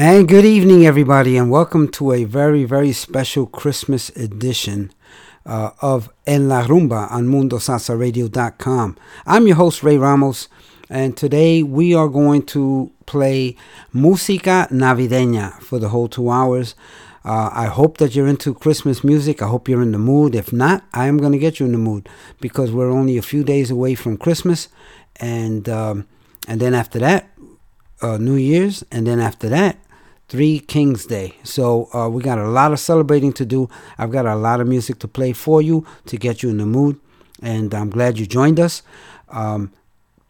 And good evening, everybody, and welcome to a very, very special Christmas edition uh, of En La Rumba on MundoSalsaRadio.com. I'm your host, Ray Ramos, and today we are going to play Música Navideña for the whole two hours. Uh, I hope that you're into Christmas music. I hope you're in the mood. If not, I am going to get you in the mood because we're only a few days away from Christmas, and um, and then after that, uh, New Year's, and then after that, Three Kings Day. So uh, we got a lot of celebrating to do. I've got a lot of music to play for you to get you in the mood, and I'm glad you joined us. Um,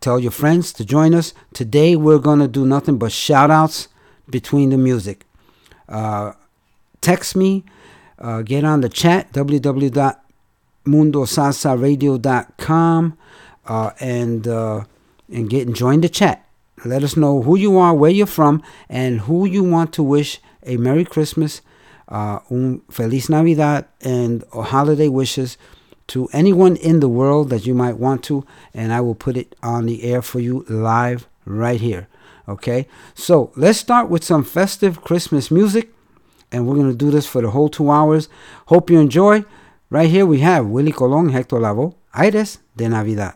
tell your friends to join us. Today we're going to do nothing but shout outs between the music. Uh, text me, uh, get on the chat, www.mundosalsaradio.com, uh, and, uh, and get and join the chat. Let us know who you are, where you're from, and who you want to wish a Merry Christmas, uh, un Feliz Navidad, and holiday wishes to anyone in the world that you might want to, and I will put it on the air for you live right here. Okay? So let's start with some festive Christmas music, and we're going to do this for the whole two hours. Hope you enjoy. Right here we have Willie Colón, Hector Lavoe, Aires de Navidad.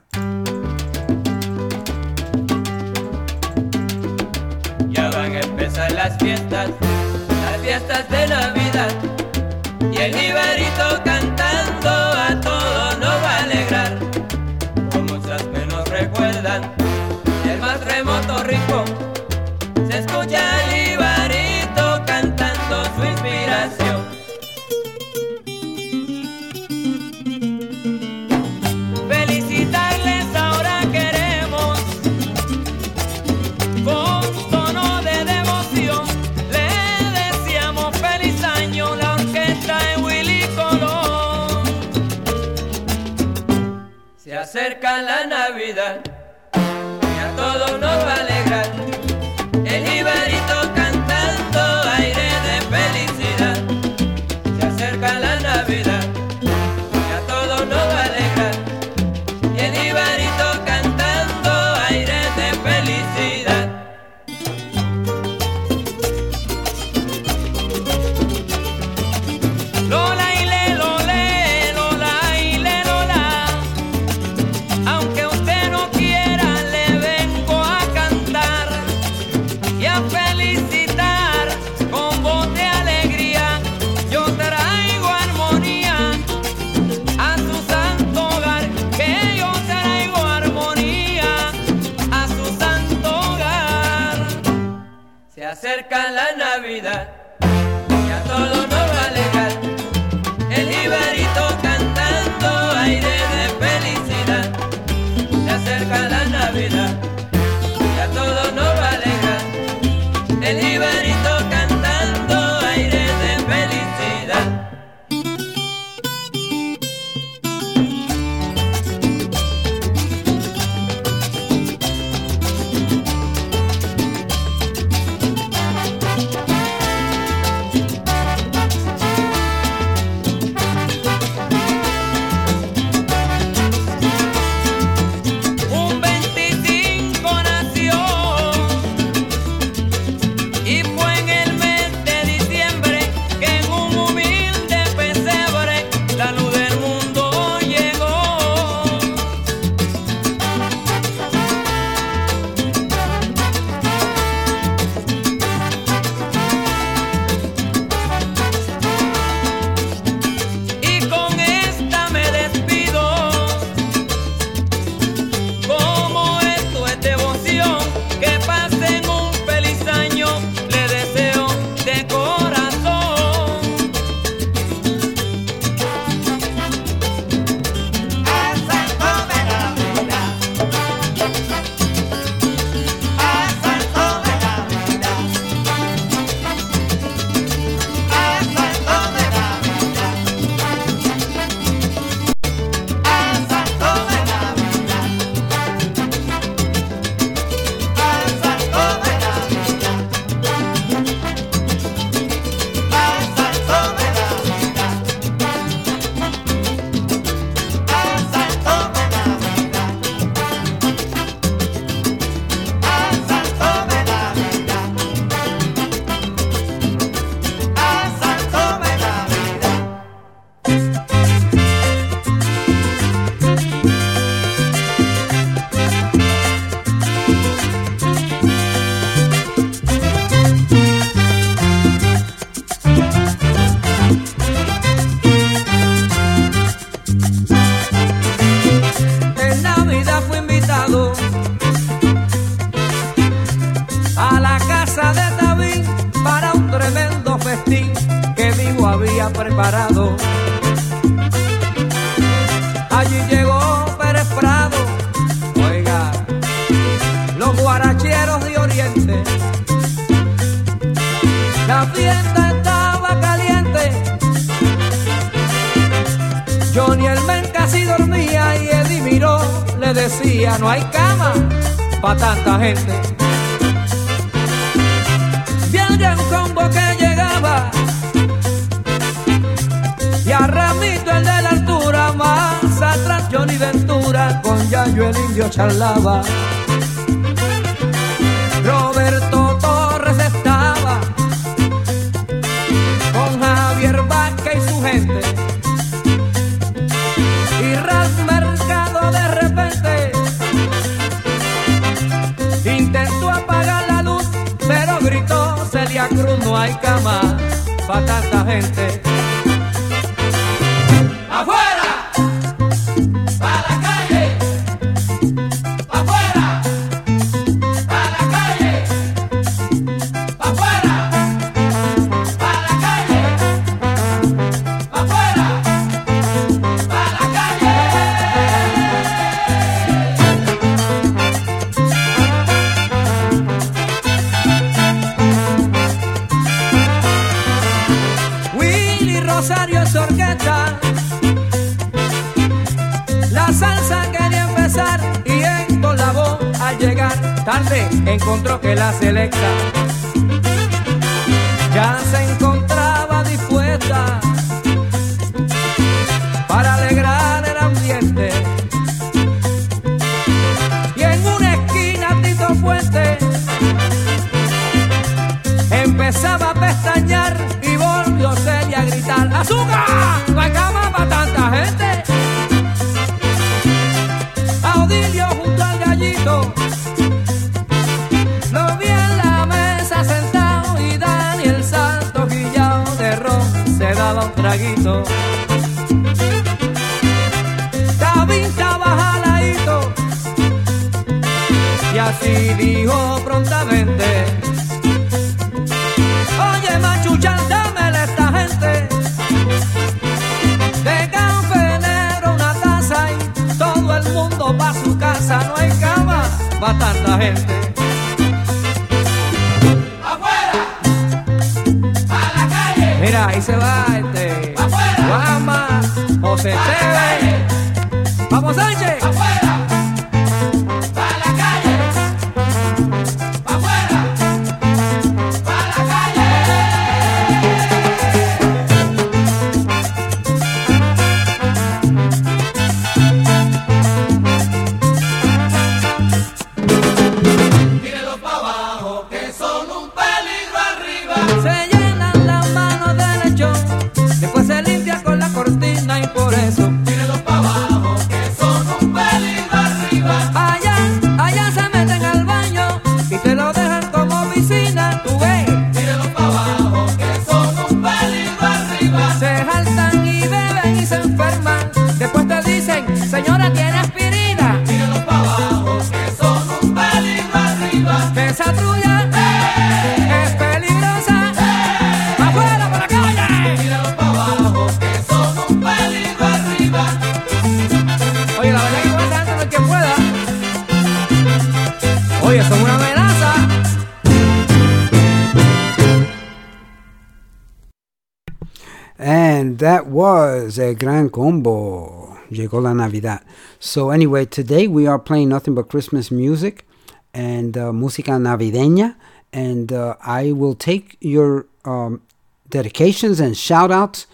a combo. Llegó la Navidad. So anyway, today we are playing nothing but Christmas music and uh, música navideña. And uh, I will take your um, dedications and shout outs.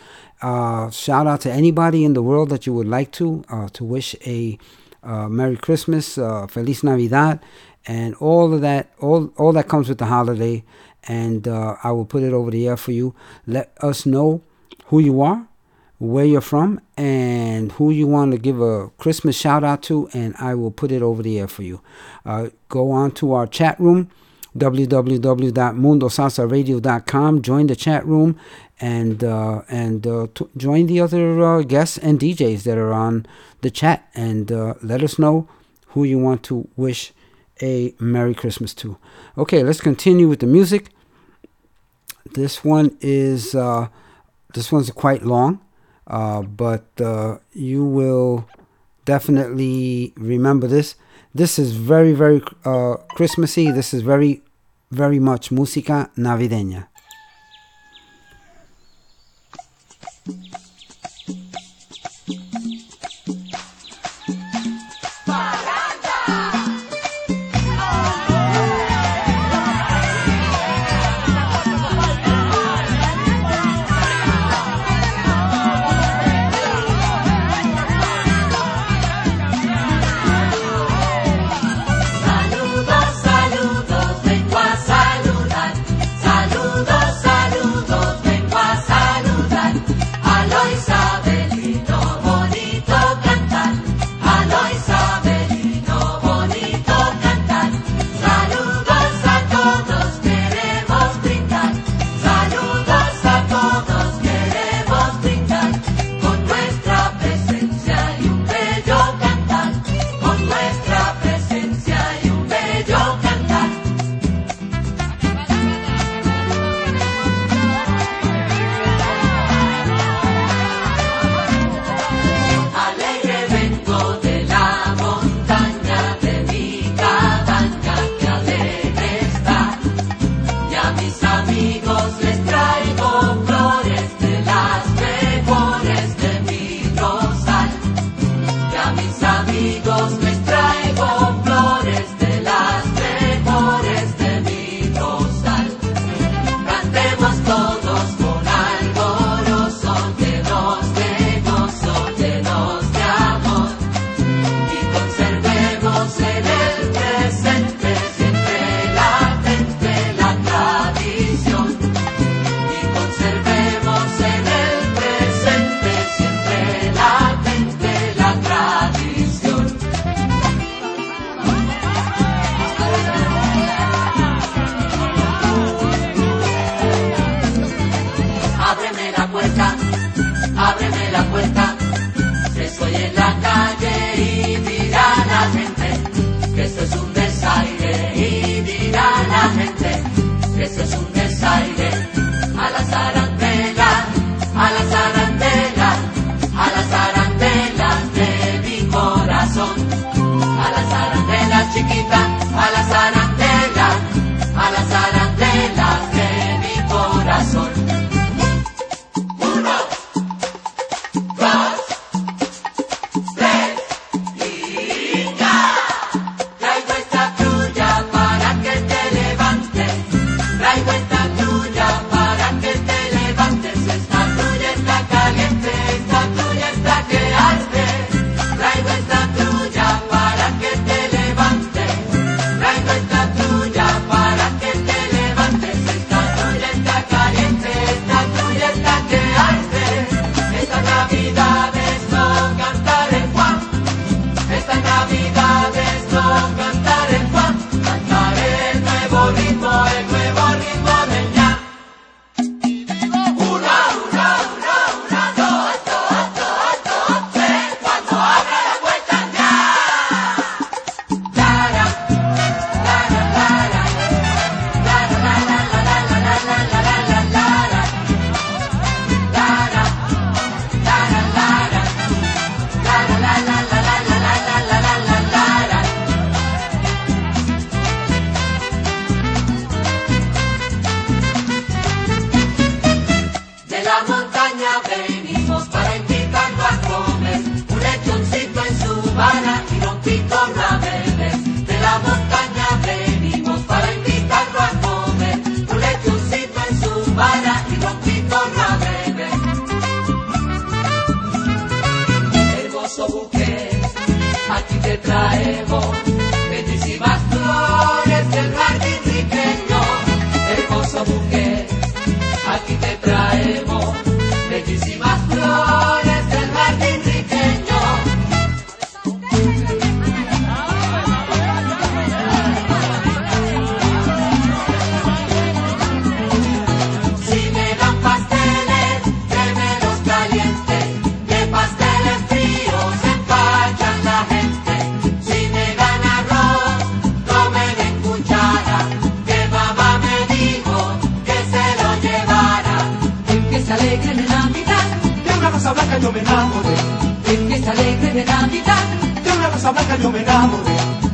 Uh, shout out to anybody in the world that you would like to uh, to wish a uh, Merry Christmas, uh, Feliz Navidad, and all of that, all all that comes with the holiday. And I will put it over the air for you. Let us know who you are where you're from and who you want to give a Christmas shout out to, and I will put it over the air for you. Uh, go on to our chat room, www.mundosalsaradio.com. Join the chat room and uh, and uh, t- join the other uh, guests and DJs that are on the chat, and uh, let us know who you want to wish a Merry Christmas to. Okay, let's continue with the music. This one is uh, this one's quite long. Uh, but uh, you will definitely remember this. This is very, very uh, Christmassy. This is very, very much música navideña. yo me enamoré. En esta alegre de Navidad, de una rosa blanca yo me enamoré.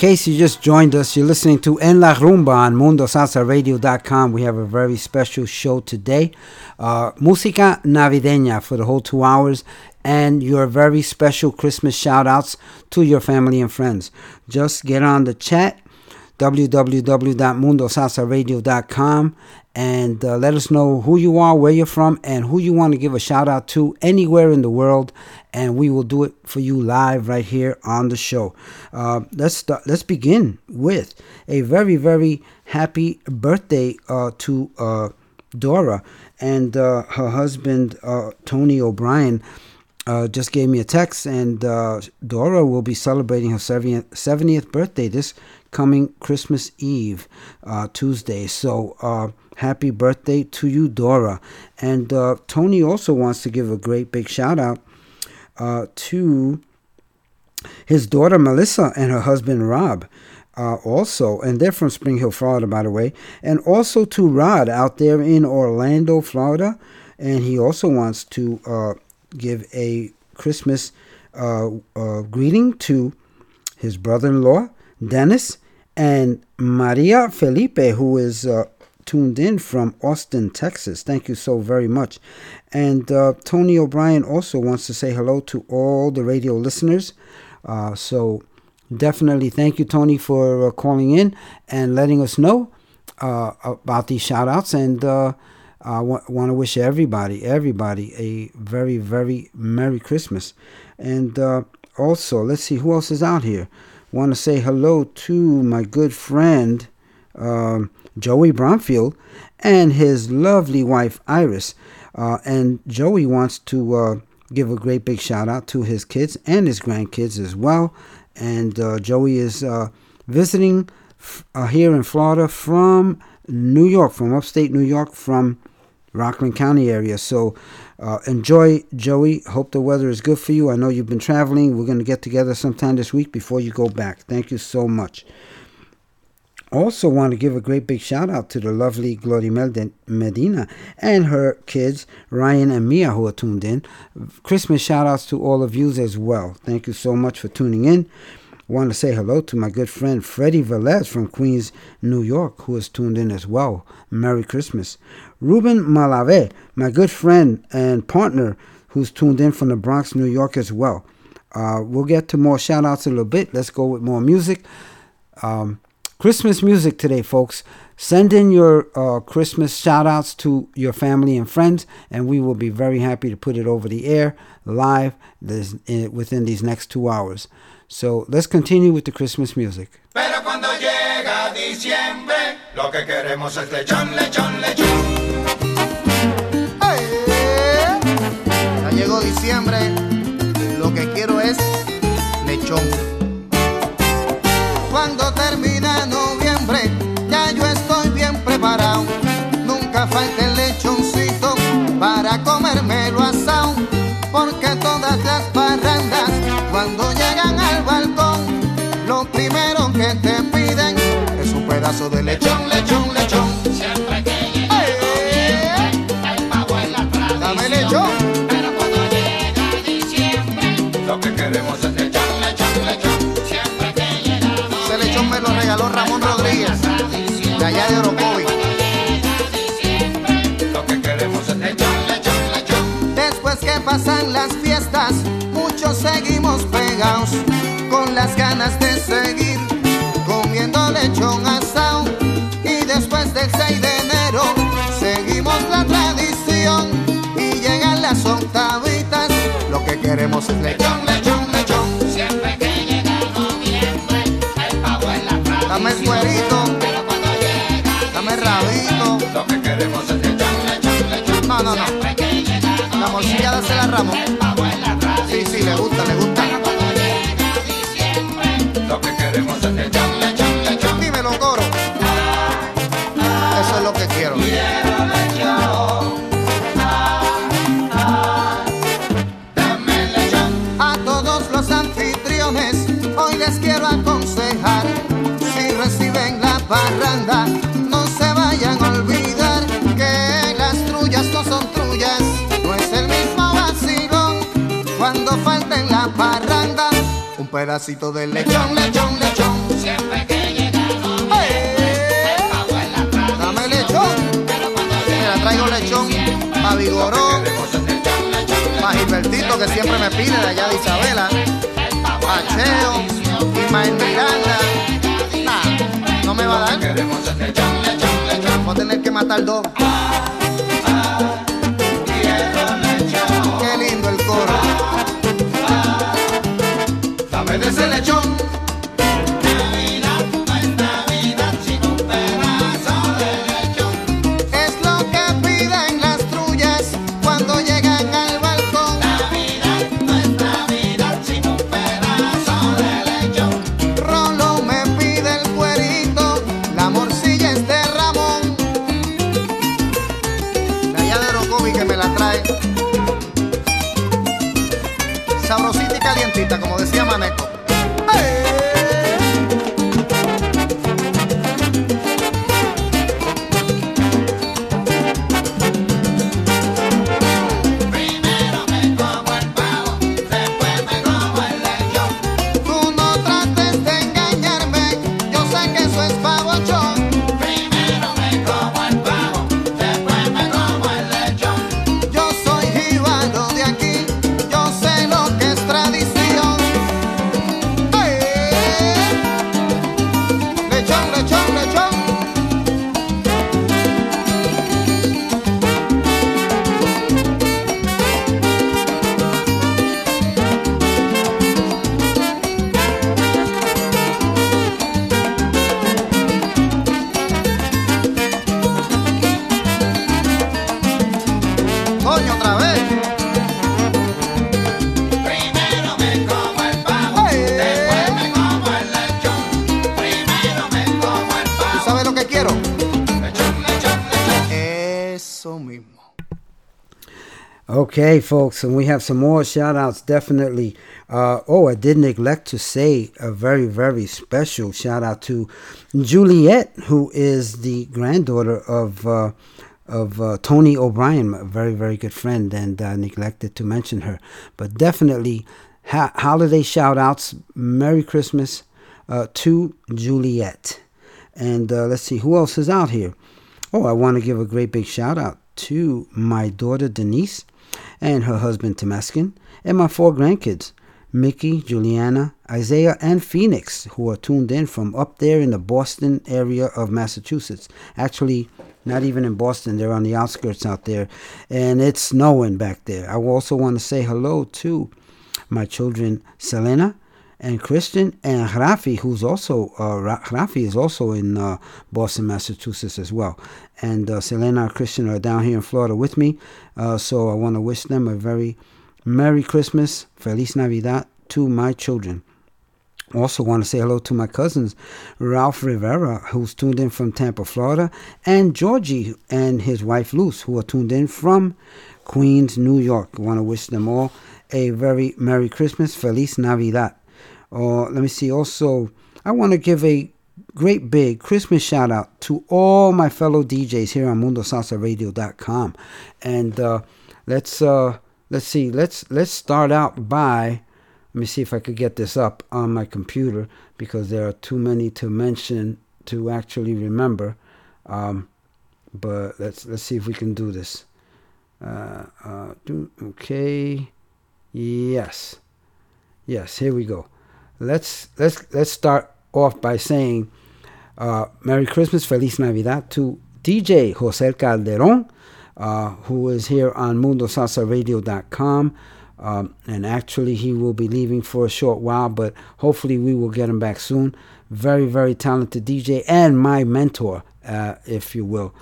Case you just joined us, you're listening to En La Rumba on MundoSalsaRadio.com. We have a very special show today. Uh, Música Navideña for the whole two hours and your very special Christmas shout outs to your family and friends. Just get on the chat www.mundosalsaradio.com and uh, let us know who you are, where you're from, and who you want to give a shout out to anywhere in the world, and we will do it for you live right here on the show. Uh, let's start, let's begin with a very very happy birthday uh, to uh, Dora and uh, her husband uh, Tony O'Brien uh, just gave me a text, and uh, Dora will be celebrating her 70th, 70th birthday this coming Christmas Eve, uh, Tuesday. So, uh, happy birthday to you, Dora. And uh, Tony also wants to give a great big shout out uh, to his daughter Melissa and her husband Rob. Uh, also, and they're from Spring Hill, Florida, by the way, and also to Rod out there in Orlando, Florida, and he also wants to uh, give a Christmas uh, uh, greeting to his brother-in-law Dennis and Maria Felipe, who is uh, tuned in from Austin, Texas. Thank you so very much. And uh, Tony O'Brien also wants to say hello to all the radio listeners. Uh, so definitely thank you, Tony, for uh, calling in and letting us know uh, about these shout outs. And uh, I want to wish everybody, everybody, a very, very Merry Christmas. And also, let's see who else is out here. Want to say hello to my good friend um, Joey Bromfield and his lovely wife Iris. Uh, and Joey wants to uh, give a great big shout out to his kids and his grandkids as well. And uh, Joey is uh, visiting f- uh, here in Florida from New York, from upstate New York, from Rockland County area. So uh, enjoy, Joey. Hope the weather is good for you. I know you've been traveling. We're going to get together sometime this week before you go back. Thank you so much. Also, want to give a great big shout out to the lovely Gloria Mel- Medina and her kids, Ryan and Mia, who are tuned in. Christmas shout outs to all of you as well. Thank you so much for tuning in. Want to say hello to my good friend Freddie Velez from Queens, New York, who is tuned in as well. Merry Christmas. Ruben Malave, my good friend and partner, who's tuned in from the Bronx, New York as well. Uh, we'll get to more shout outs in a little bit. Let's go with more music. Um, Christmas music today, folks. Send in your uh, Christmas shout outs to your family and friends, and we will be very happy to put it over the air live this, within these next two hours. So let's continue with the Christmas music. Pero cuando llega diciembre, lo que queremos es lechón, lechón, lechón. Llegó diciembre, lo que quiero es lechón. Cuando termina noviembre, ya yo estoy bien preparado. Nunca falta el lechoncito para comérmelo asado. Porque todas las parrandas, cuando llegan al balcón, lo primero que te piden es un pedazo de lechón, lechón, lechón. En las fiestas muchos seguimos pegados con las ganas de seguir comiendo lechón asado. Y después del 6 de enero seguimos la tradición y llegan las octavitas. Lo que queremos es lechón, lechón llega la morcilla dásela a la parranda un pedacito de lechón, lechón, lechón siempre que llega noviembre, ¡Eh! el. Dame lechón, Pero cuando mira traigo lechón a Vigoró, Queremos es lechón, lechón, a Gilbertito que siempre me pide de allá de Isabela a Cheo, Ismael Miranda. Nah, no me va a dar. Voy a tener que matar dos. Okay, folks, and we have some more shout outs definitely. Uh, oh, I did neglect to say a very, very special shout out to Juliet, who is the granddaughter of uh, of uh, Tony O'Brien, a very, very good friend, and uh, neglected to mention her. But definitely, ha- holiday shout outs. Merry Christmas uh, to Juliet. And uh, let's see, who else is out here? Oh, I want to give a great big shout out to my daughter Denise and her husband Temeskin and my four grandkids, Mickey, Juliana, Isaiah, and Phoenix, who are tuned in from up there in the Boston area of Massachusetts. Actually, not even in Boston, they're on the outskirts out there, and it's snowing back there. I also want to say hello to my children Selena and Christian and Rafi, who's also uh, Rafi is also in uh, Boston, Massachusetts as well. And uh, Selena Christian are down here in Florida with me, uh, so I want to wish them a very Merry Christmas, Feliz Navidad to my children. Also, want to say hello to my cousins, Ralph Rivera, who's tuned in from Tampa, Florida, and Georgie and his wife Luce, who are tuned in from Queens, New York. I want to wish them all a very Merry Christmas, Feliz Navidad. Or let me see. Also, I want to give a great big Christmas shout out to all my fellow DJs here on MundoSalsaRadio.com, and uh, let's uh, let's see. Let's let's start out by. Let me see if I could get this up on my computer because there are too many to mention to actually remember. Um, but let's let's see if we can do this. Uh, uh, okay. Yes. Yes, here we go. Let's let's let's start off by saying uh, Merry Christmas, Feliz Navidad to DJ Jose Calderon, uh, who is here on MundoSalsaRadio.com. Um, and actually, he will be leaving for a short while, but hopefully, we will get him back soon. Very, very talented DJ and my mentor, uh, if you will.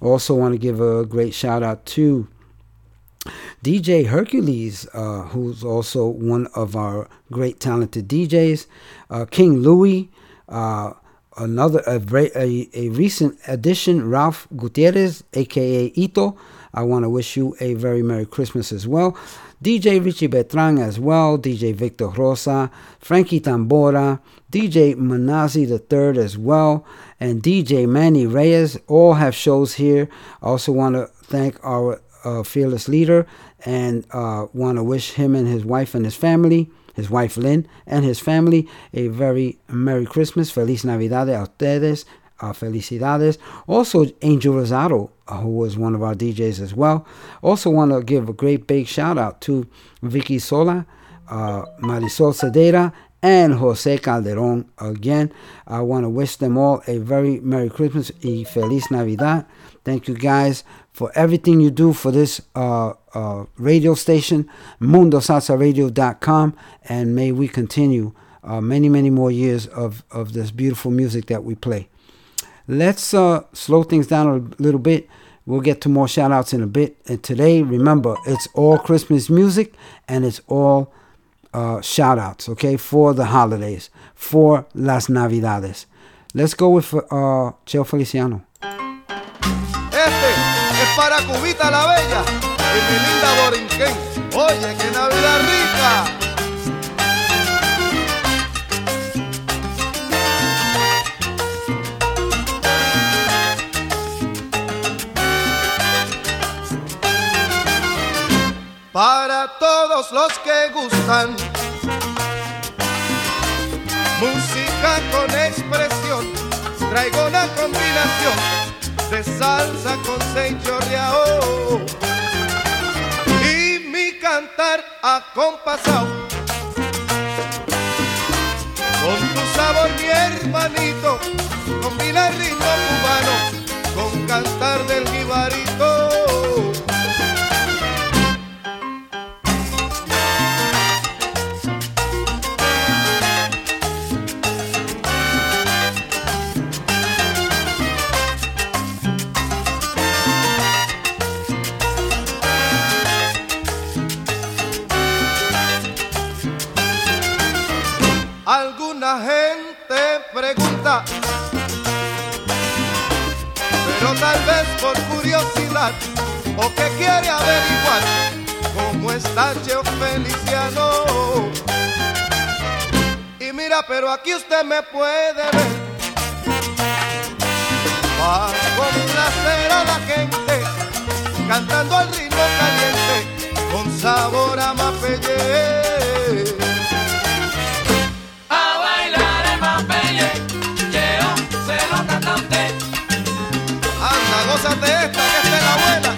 Also, want to give a great shout out to DJ Hercules, uh, who's also one of our great talented DJs, uh, King Louis, uh, another a, a, a, recent addition, Ralph Gutierrez, aka Ito. I want to wish you a very Merry Christmas as well. DJ Richie Betran as well, DJ Victor Rosa, Frankie Tambora, DJ Manazi III as well, and DJ Manny Reyes all have shows here. I also want to thank our uh, fearless leader and uh, want to wish him and his wife and his family, his wife Lynn and his family, a very Merry Christmas, Feliz Navidad a ustedes, uh, felicidades. Also, Angel Rosado, who was one of our DJs as well. Also, want to give a great big shout out to Vicky Sola, uh, Marisol Cedera, and Jose Calderon again. I want to wish them all a very Merry Christmas y Feliz Navidad. Thank you guys for everything you do for this uh, uh, radio station, MundoSalsaRadio.com, and may we continue uh, many, many more years of, of this beautiful music that we play. Let's uh, slow things down a little bit. We'll get to more shout outs in a bit. And today, remember, it's all Christmas music and it's all uh, shout outs, okay, for the holidays, for las Navidades. Let's go with uh, Cheo Feliciano. Es para Cubita la Bella y mi linda Borinquen. Oye, qué Navidad rica. Para todos los que gustan música con expresión, traigo una combinación de salsa con seis chorreao. Y mi cantar acompasado con tu sabor mi hermanito combina el ritmo por curiosidad o que quiere averiguar cómo está Cheo Feliciano. Y mira, pero aquí usted me puede ver para complacer a la gente, cantando al ritmo caliente con sabor a mapelle. Gózate esta, que esta es la buena,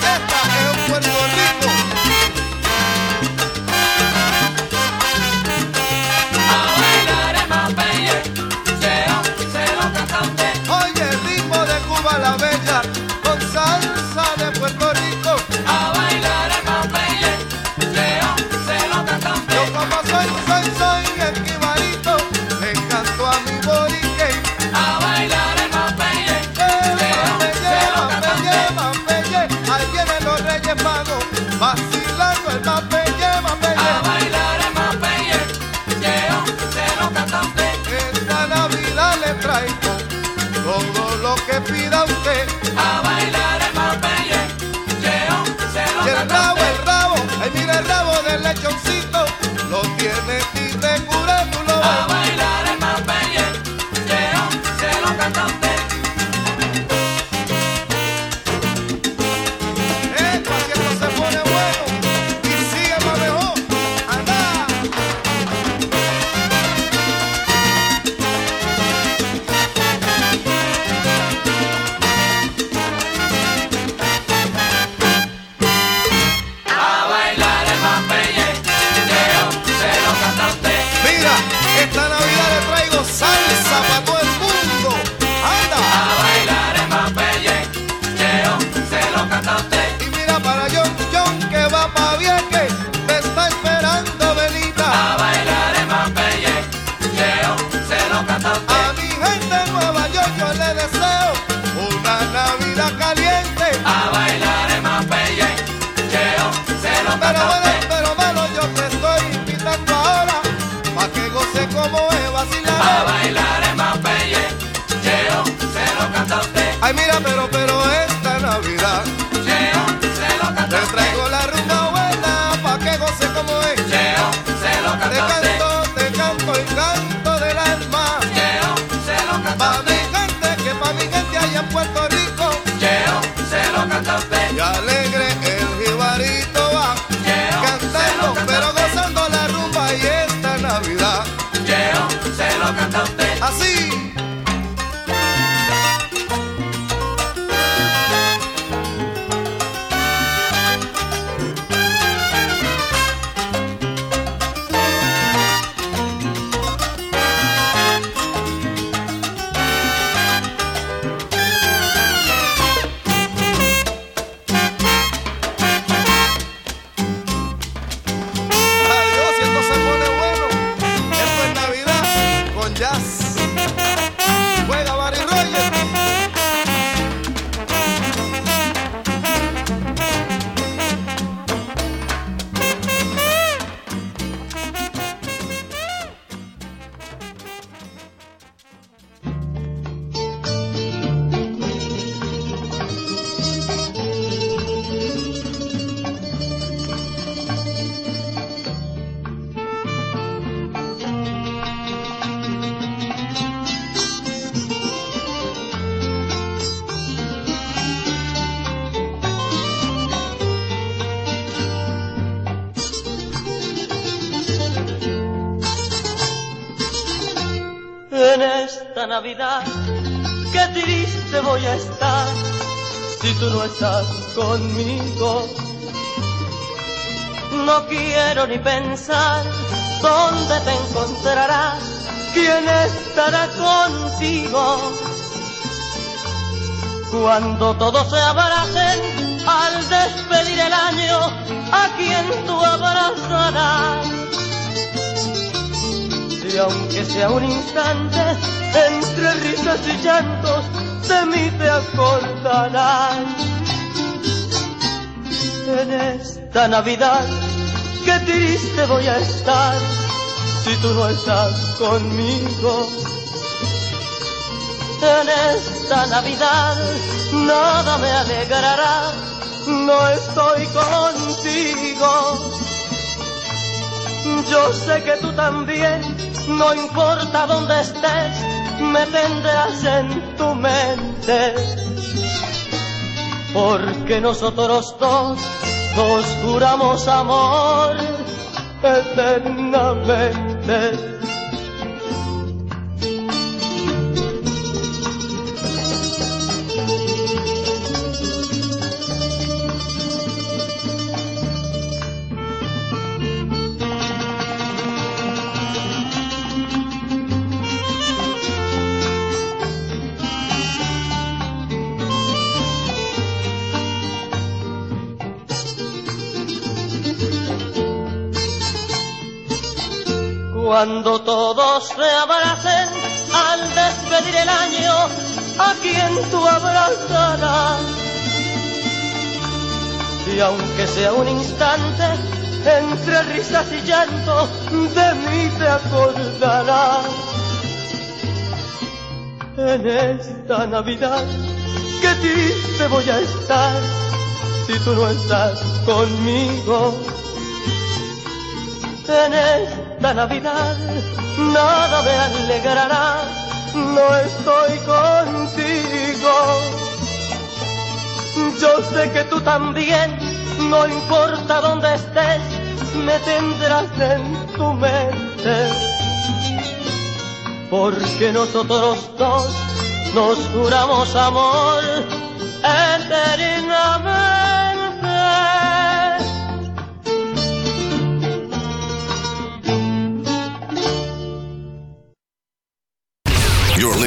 contigo. Cuando todos se abracen al despedir el año, a quien tú abrazarás. Y aunque sea un instante, entre risas y llantos, de mí te acordarás. En esta Navidad, qué triste voy a estar si tú no estás conmigo. En esta Navidad, nada me alegrará, no estoy contigo. Yo sé que tú también, no importa dónde estés, me tendrás en tu mente. Porque nosotros dos nos juramos amor eternamente. Cuando todos se abracen al despedir el año, a quien tú abrazarás. Y aunque sea un instante, entre risas y llanto, de mí te acordarás. En esta Navidad, qué triste voy a estar si tú no estás conmigo. En esta Navidad nada me alegrará, no estoy contigo. Yo sé que tú también, no importa dónde estés, me tendrás en tu mente. Porque nosotros dos nos juramos amor eternamente.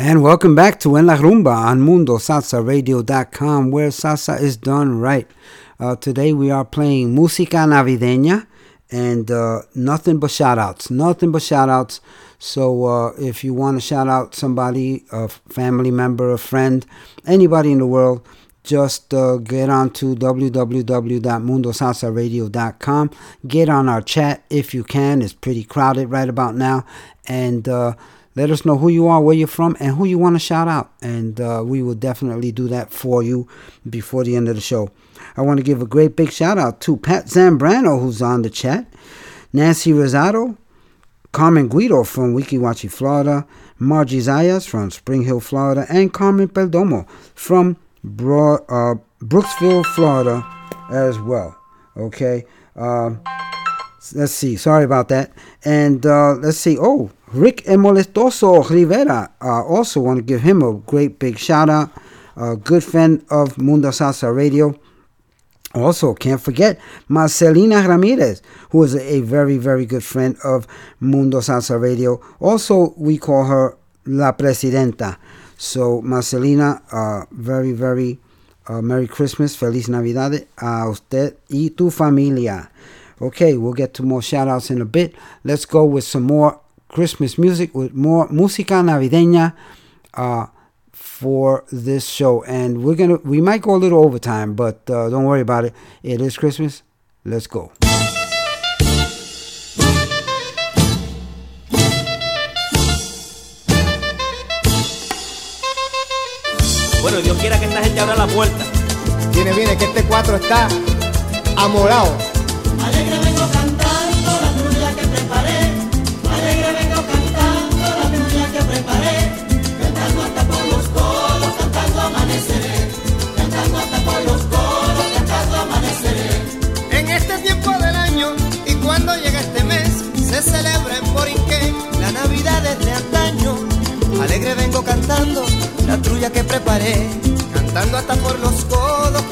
And welcome back to En La Rumba on MundoSalsaRadio.com, where salsa is done right. Uh, today we are playing Música Navideña and uh, nothing but shout outs. Nothing but shout outs So uh, if you want to shout out somebody, a family member, a friend, anybody in the world, just uh, get on to www.mundosalsaradio.com. Get on our chat if you can. It's pretty crowded right about now. And uh, let us know who you are, where you're from, and who you want to shout out. And uh, we will definitely do that for you before the end of the show. I want to give a great big shout out to Pat Zambrano, who's on the chat, Nancy Rosado, Carmen Guido from Weeki Wachee, Florida, Margie Zayas from Spring Hill, Florida, and Carmen Perdomo from Bro- uh, Brooksville, Florida, as well. Okay. Uh, let's see. Sorry about that. And uh, let's see. Oh, Rick Emolestoso Rivera. Uh, also want to give him a great big shout out. A good friend of Mundo Salsa Radio. Also, can't forget Marcelina Ramirez, who is a very, very good friend of Mundo Salsa Radio. Also, we call her La Presidenta. So, Marcelina, uh, very, very uh, Merry Christmas, Feliz Navidad a usted y tu familia. Okay, we'll get to more shout outs in a bit. Let's go with some more Christmas music, with more música navideña. Uh, for this show and we're gonna we might go a little overtime but uh, don't worry about it it is christmas let's go Bueno, Dios quiera que esta gente abra la puerta. Viene, viene, que este cuatro está amorado. Alegre vengo cantando la trulla que preparé. Cantando hasta por los codos,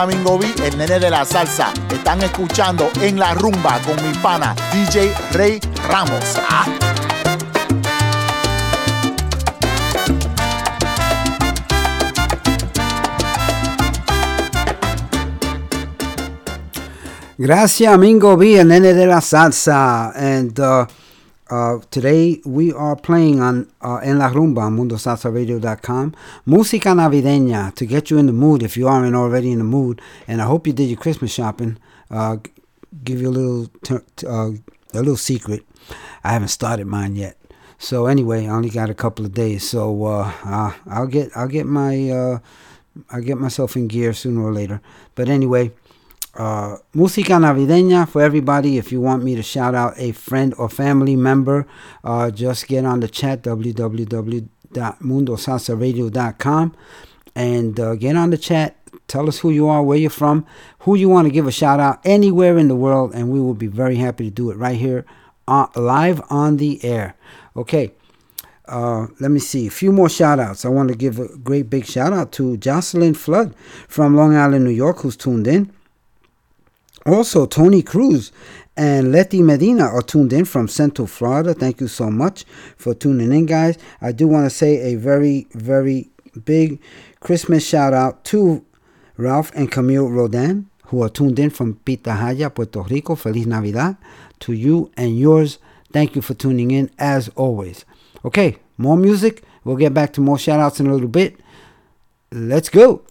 gente, les habla Mingo B, el nene de la salsa. Están escuchando en la rumba con mi pana DJ Rey Ramos. Ah. Gracias, Mingo B, el nene de la salsa. And uh, uh, today we are playing on En La Rumba on MundoSalsaRadio.com. Música navideña to get you in the mood if you aren't already in the mood. And I hope you did your Christmas shopping. Uh, give you a little, uh, a little secret. I haven't started mine yet. So anyway, I only got a couple of days. So uh, uh, I'll get, I'll get my, uh, I'll get myself in gear sooner or later. But anyway uh, música navideña for everybody. If you want me to shout out a friend or family member, uh, just get on the chat www.mundosalsaradio.com and uh, get on the chat. Tell us who you are, where you're from, who you want to give a shout out anywhere in the world, and we will be very happy to do it right here, uh, live on the air. Okay. Uh, let me see a few more shout outs. I want to give a great big shout out to Jocelyn Flood from Long Island, New York, who's tuned in. Also, Tony Cruz and Letty Medina are tuned in from Central Florida. Thank you so much for tuning in, guys. I do want to say a very, very big Christmas shout out to Ralph and Camille Rodan, who are tuned in from Pitahaya, Puerto Rico. Feliz Navidad to you and yours. Thank you for tuning in as always. Okay, more music. We'll get back to more shout outs in a little bit. Let's go.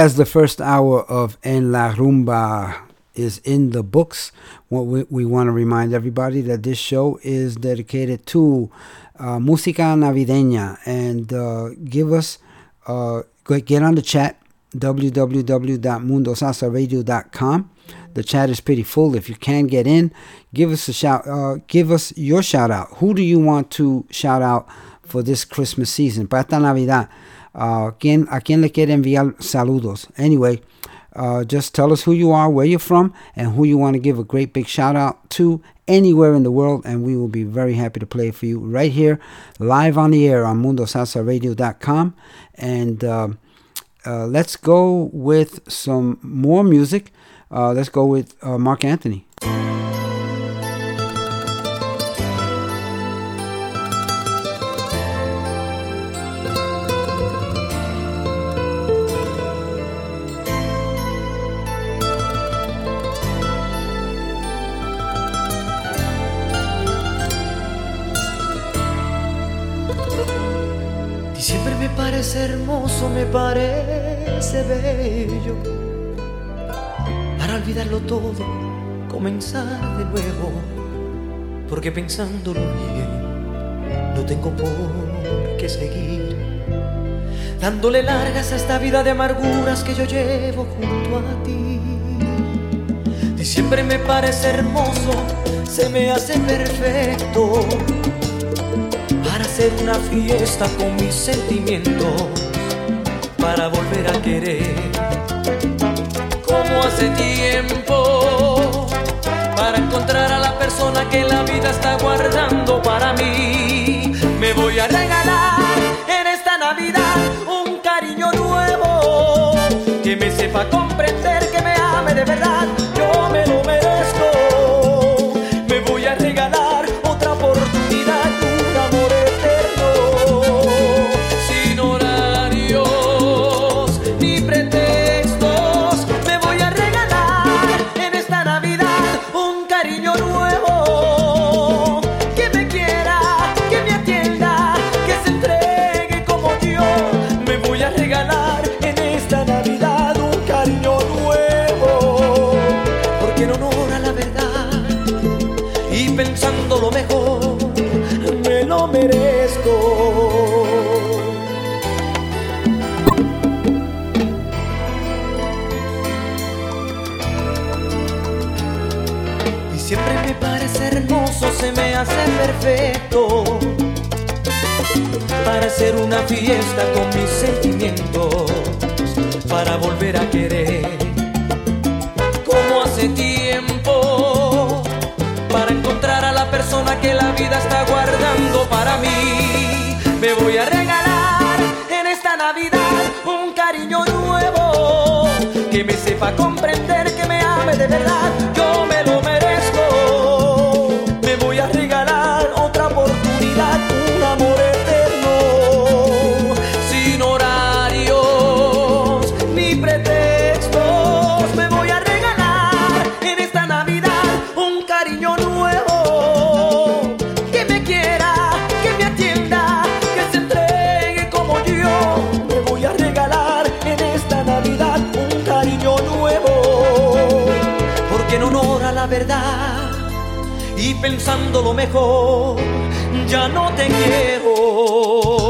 As the first hour of En La Rumba is in the books, what we, we want to remind everybody that this show is dedicated to uh, música navideña and uh, give us uh, get on the chat www.mundosalsaradio.com. The chat is pretty full. If you can get in, give us a shout. Uh, give us your shout out. Who do you want to shout out for this Christmas season? Para Navidad. Uh, ¿quién, ¿A quién le quiere enviar saludos? Anyway, uh, just tell us who you are, where you're from, and who you want to give a great big shout out to anywhere in the world, and we will be very happy to play for you right here, live on the air on MundoSalsaRadio.com. And uh, uh, let's go with some more music. Uh, let's go with uh, Marc Anthony. parece bello para olvidarlo todo, comenzar de nuevo, porque pensándolo bien, no tengo por qué seguir dándole largas a esta vida de amarguras que yo llevo junto a ti. Diciembre me parece hermoso, se me hace perfecto para hacer una fiesta con mis sentimientos para volver a querer. Como hace tiempo para encontrar a la persona que la vida está guardando para mí. Me voy a regalar en esta Navidad un cariño nuevo que me sepa comprender, que me ame de verdad. hacer una fiesta con mis sentimientos para volver a querer. Como hace tiempo, para encontrar a la persona que la vida está guardando para mí, me voy a regalar en esta Navidad un cariño nuevo que me sepa comprender, que me ame de verdad. pensando lo mejor, ya no te quiero.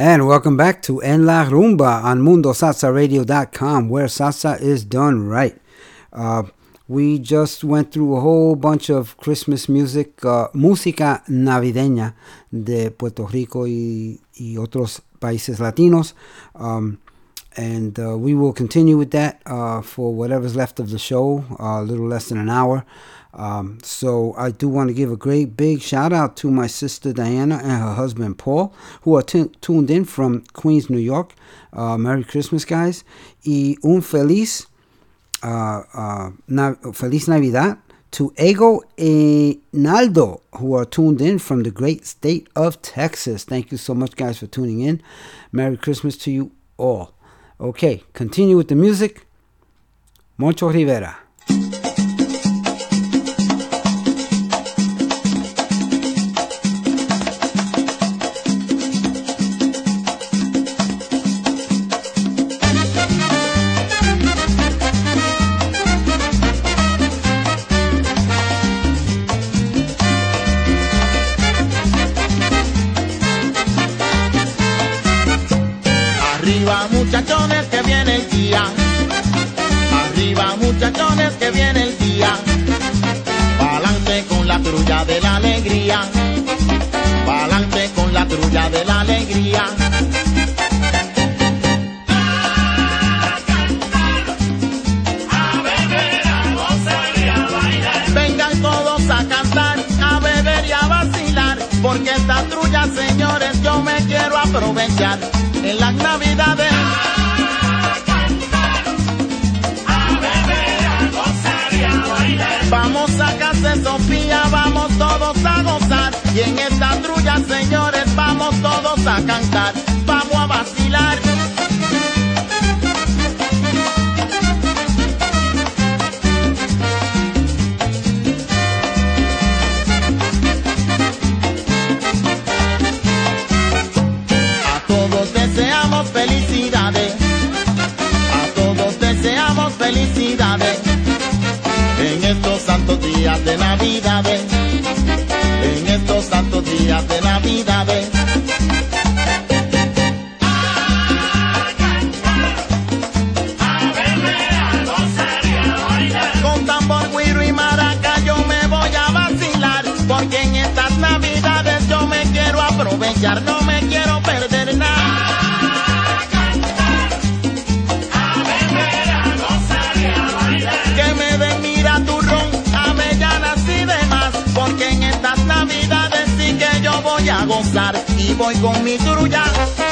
And welcome back to En La Rumba on MundoSalsaRadio.com, where salsa is done right. Uh, we just went through a whole bunch of Christmas music, uh, música navideña de Puerto Rico y, y otros países latinos. Um, and uh, we will continue with that uh, for whatever's left of the show, uh, a little less than an hour. Um, so I do want to give a great big shout out to my sister Diana and her husband Paul, who are tuned in from Queens, New York. Uh, Merry Christmas, guys. Y un feliz, uh, uh, feliz Navidad to Ego and Naldo, who are tuned in from the great state of Texas. Thank you so much, guys, for tuning in. Merry Christmas to you all. Okay, continue with the music. Moncho Rivera. Arriba muchachones que viene el día. Pa'lante con la trulla de la alegría. Pa'lante con la trulla de la alegría. Vengan todos a cantar, a beber y a vacilar, porque esta trulla, señores, yo me quiero aprovechar en las navidades. Vamos a casa de Sofía, vamos todos a gozar. Y en esta trulla, señores, vamos todos a cantar. Vamos a vacilar. Días de Navidades. En estos santos días de Navidades. Voy con mi trulla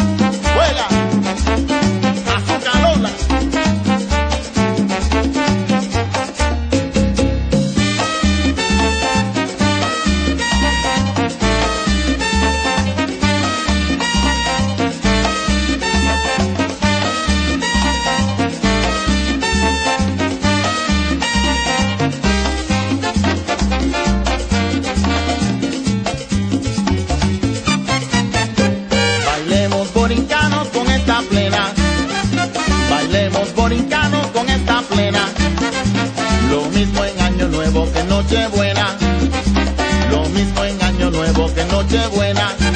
Bailemos borincanos con esta plena. Lo mismo en Año Nuevo que en Nochebuena. Lo mismo en Año Nuevo que en Nochebuena.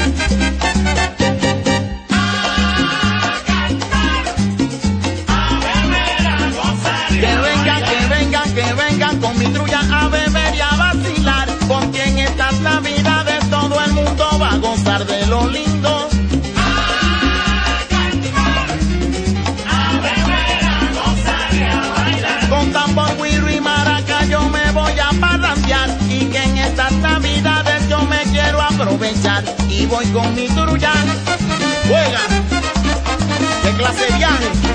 Y voy con mi trulla Juega. De clase viaje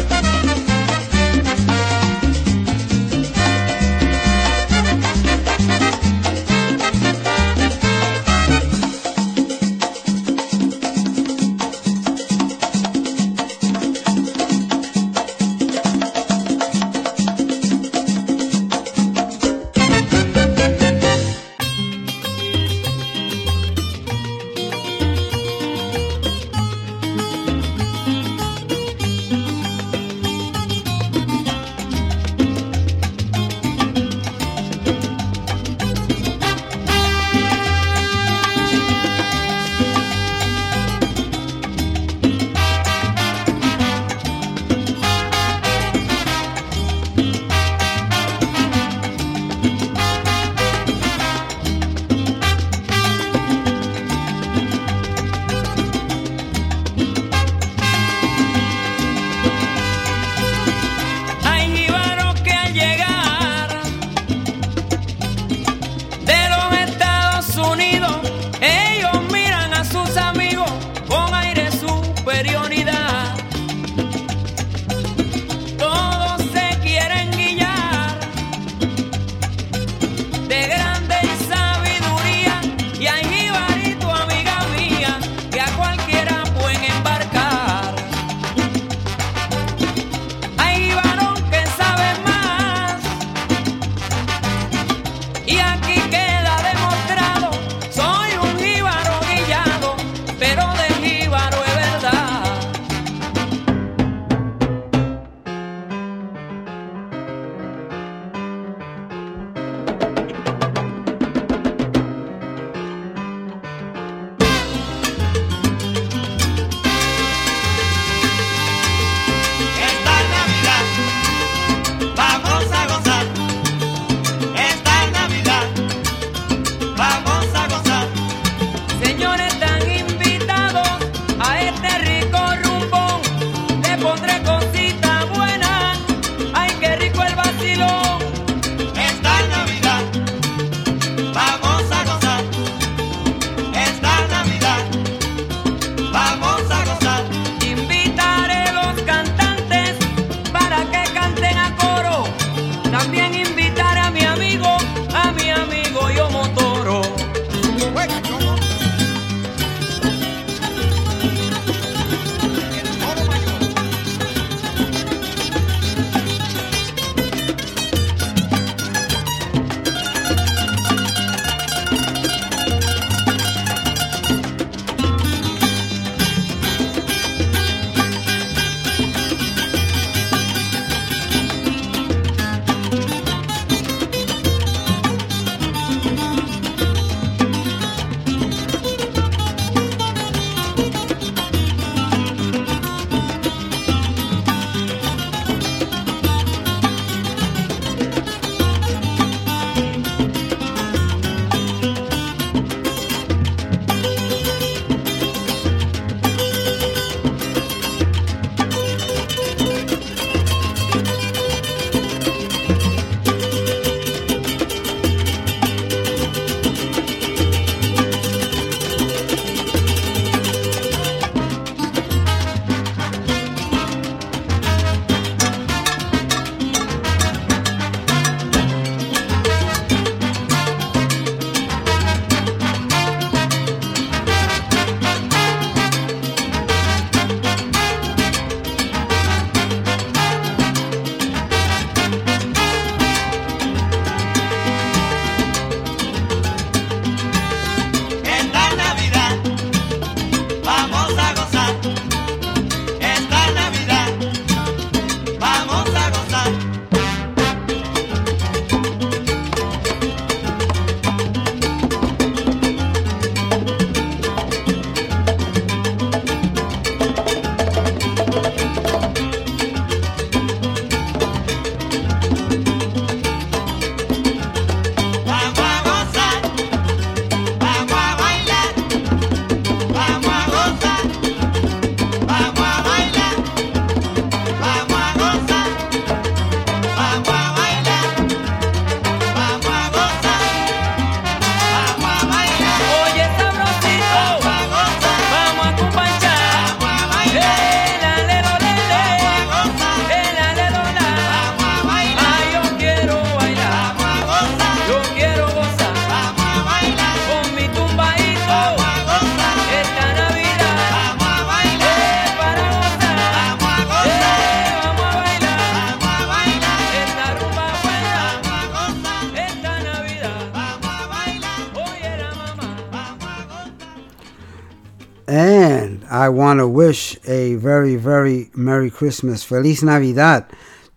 Christmas, Feliz Navidad,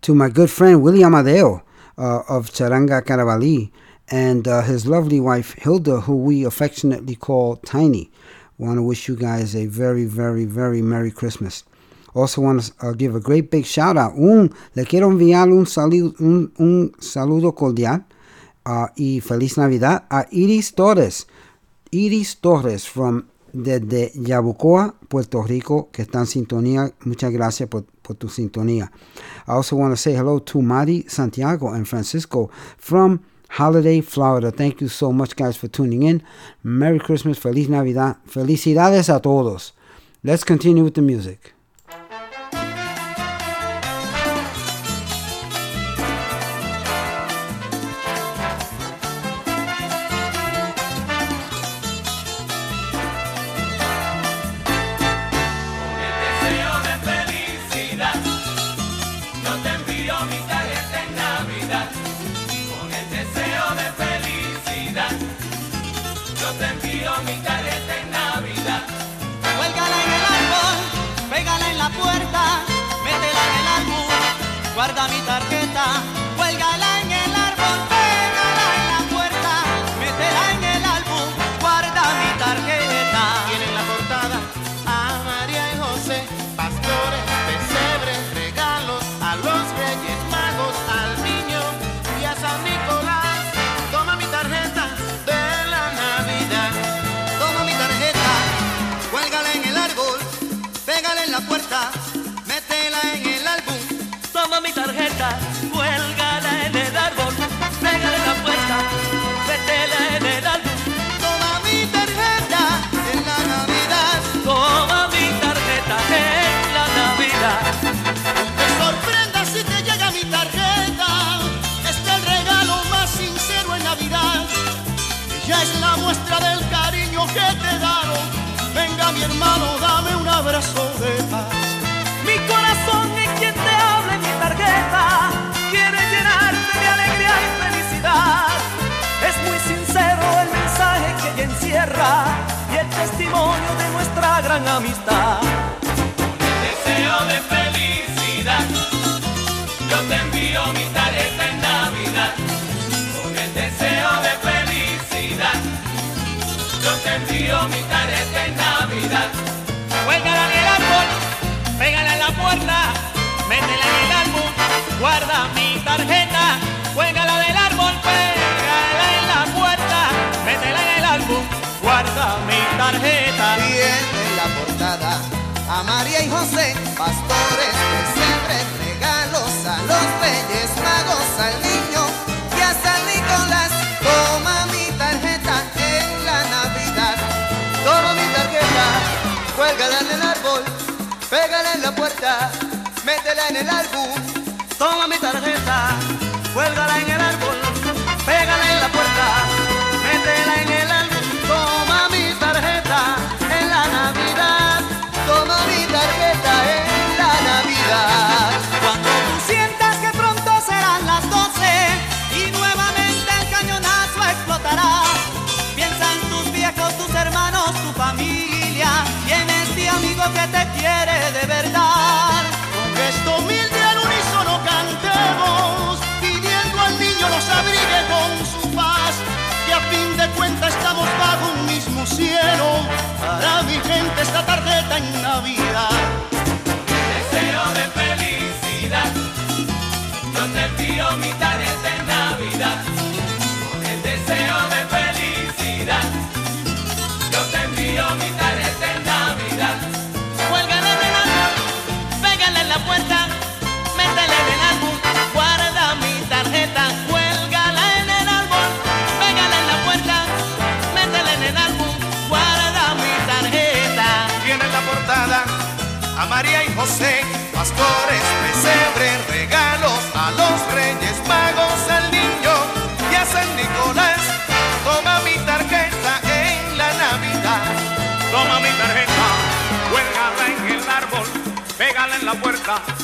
to my good friend Willie Amadeo uh, of Charanga Carabalí and uh, his lovely wife Hilda, who we affectionately call Tiny. Want to wish you guys a very, very, very Merry Christmas. Also want to uh, give a great big shout out. Un, le quiero enviar un, saludo, un, un saludo cordial uh, y feliz Navidad a Iris Torres. Iris Torres from desde Yabucoa, Puerto Rico, que está en sintonía. Muchas gracias por, tu sintonía. I also want to say hello to Mari Santiago and Francisco from Holiday, Florida. Thank you so much, guys, for tuning in. Merry Christmas, Feliz Navidad. Felicidades a todos. Let's continue with the music. La puerta, métela en el álbum. Toma mi tarjeta, nuestra gran amistad. Deseo de felicidad. Yo te envío mi tarjeta en Navidad. Con el deseo de felicidad. Yo te envío mi tarjeta en Navidad. Cuélgala en el árbol, pégala en la puerta, métela en el álbum, guarda mi tarjeta. Cuélgala del árbol, pégala en la puerta, métela en el álbum, guarda mi tarjeta. Tiene en la portada María y José, pastores, pesebres, regalos a los reyes magos, al niño y a San Nicolás. Toma mi tarjeta en la Navidad. Toma mi tarjeta, cuélgala en el árbol, pégala en la puerta, métela en el álbum. Toma mi tarjeta, cuélgala en el en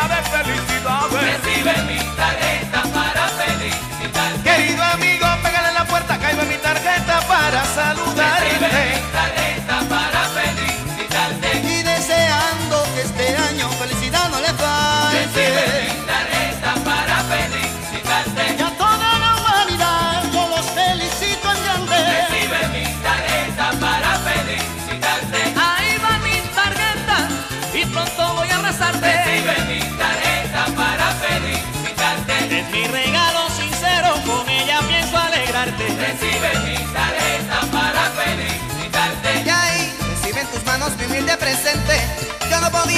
llena de felicidad.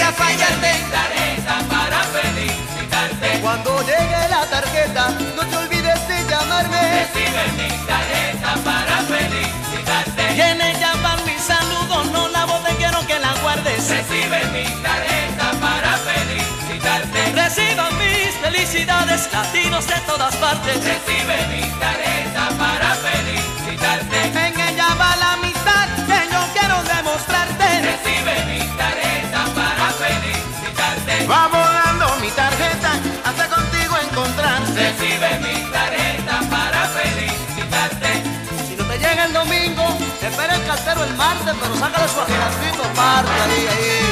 fallarte. Tarjeta para felicitarte. Cuando llegue la tarjeta, no te olvides de llamarme. Recibe mi tarjeta para felicitarte. Y en ella mi saludo, no la bote, quiero que la guardes. Recibe mi tarjeta para felicitarte. Reciban mis felicidades, latinos de todas partes. Recibe mi tarjeta para felicitarte. En ella va la pero saca las páginas, Fito, parte ahí, ahí.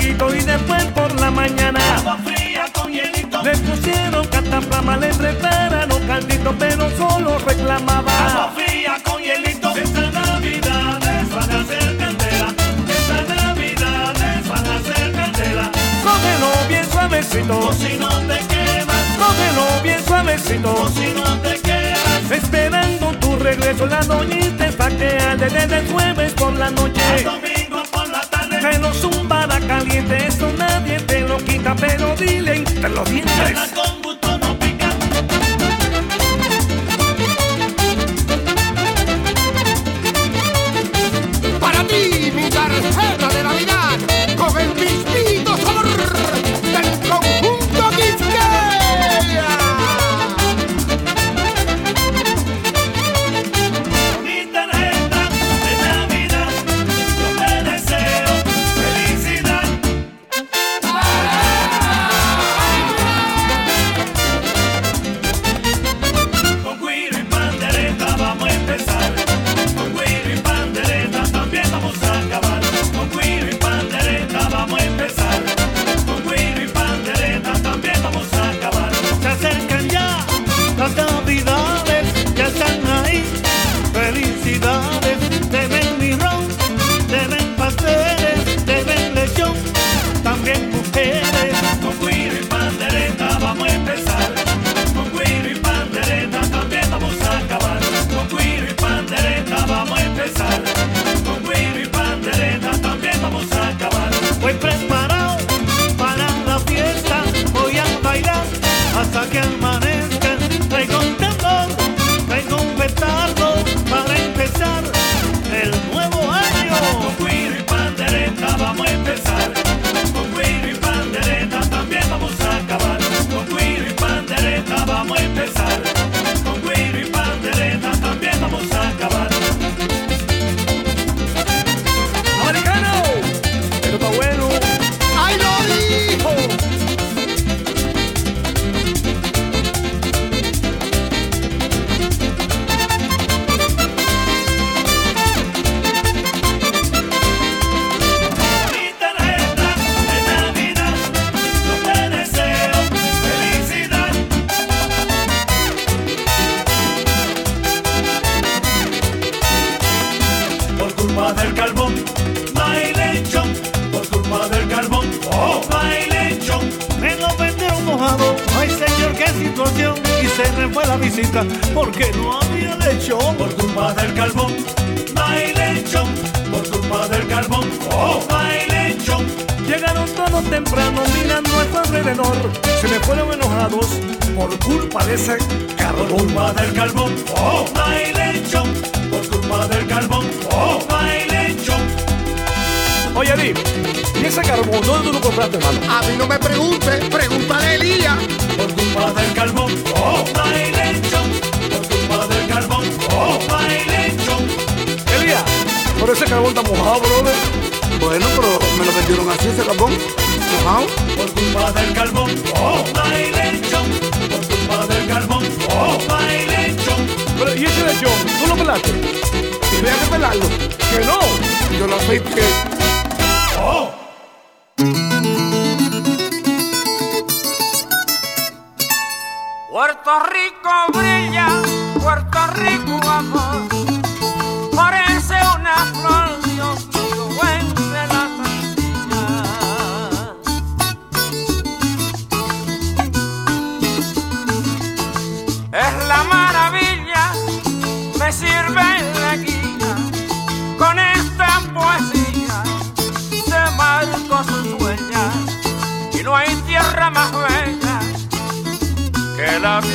y después por la mañana. Agua fría con hielito. Le pusieron cataplama, le prepararon caldito, pero solo reclamaba. Agua fría con hielito. Esta Navidad es van a hacer candela. Esta Navidad es van a hacer candela. Cógelo bien suavecito. Por si no te quemas. Cógelo bien suavecito. Por si no te quemas. Esperando tu regreso, la doñita está que desde el jueves por la noche terreno zumbada caliente, eso nadie te lo quita, pero dile entre los dientes.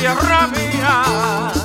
rabia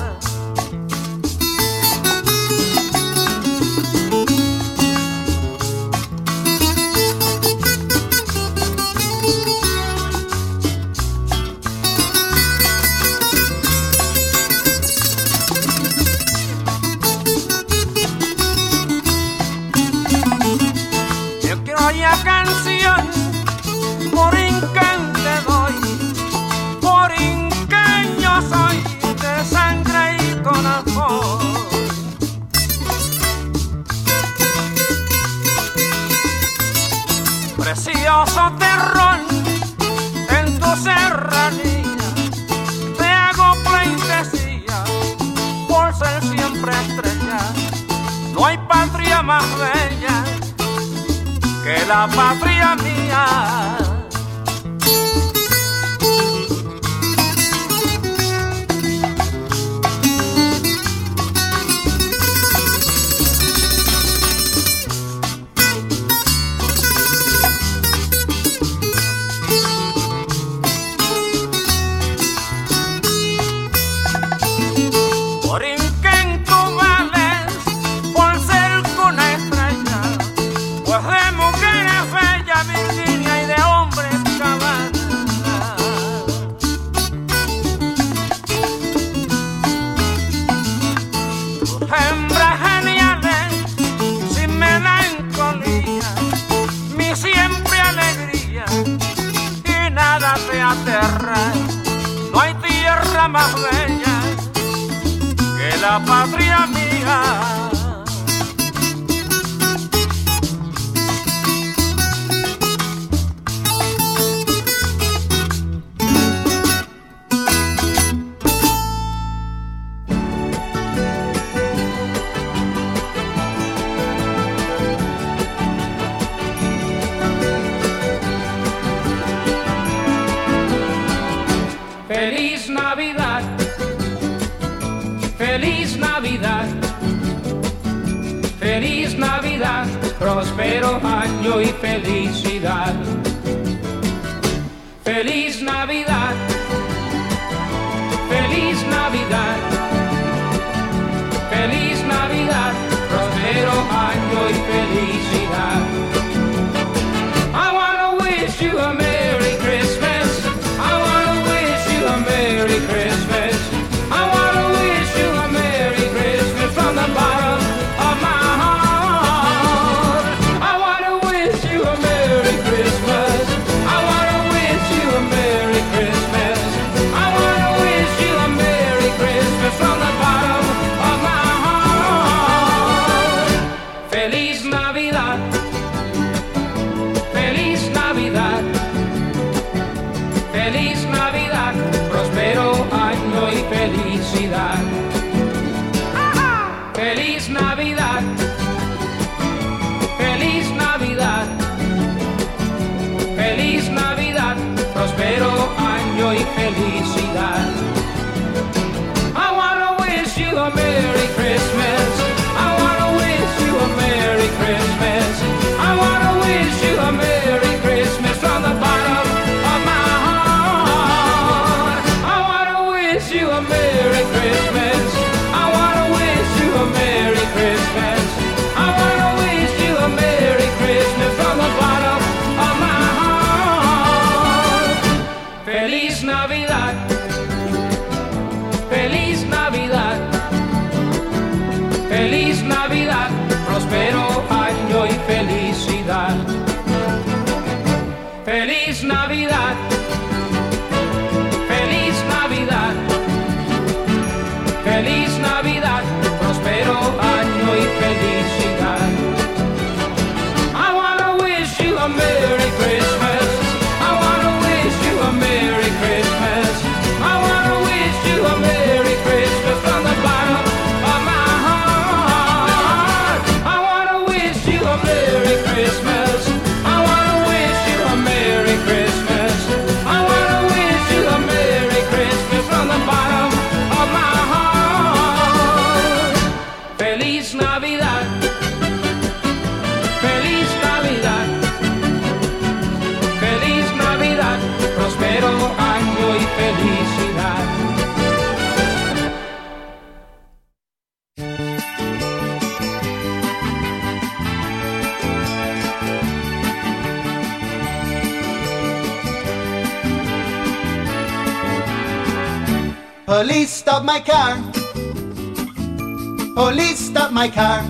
my car.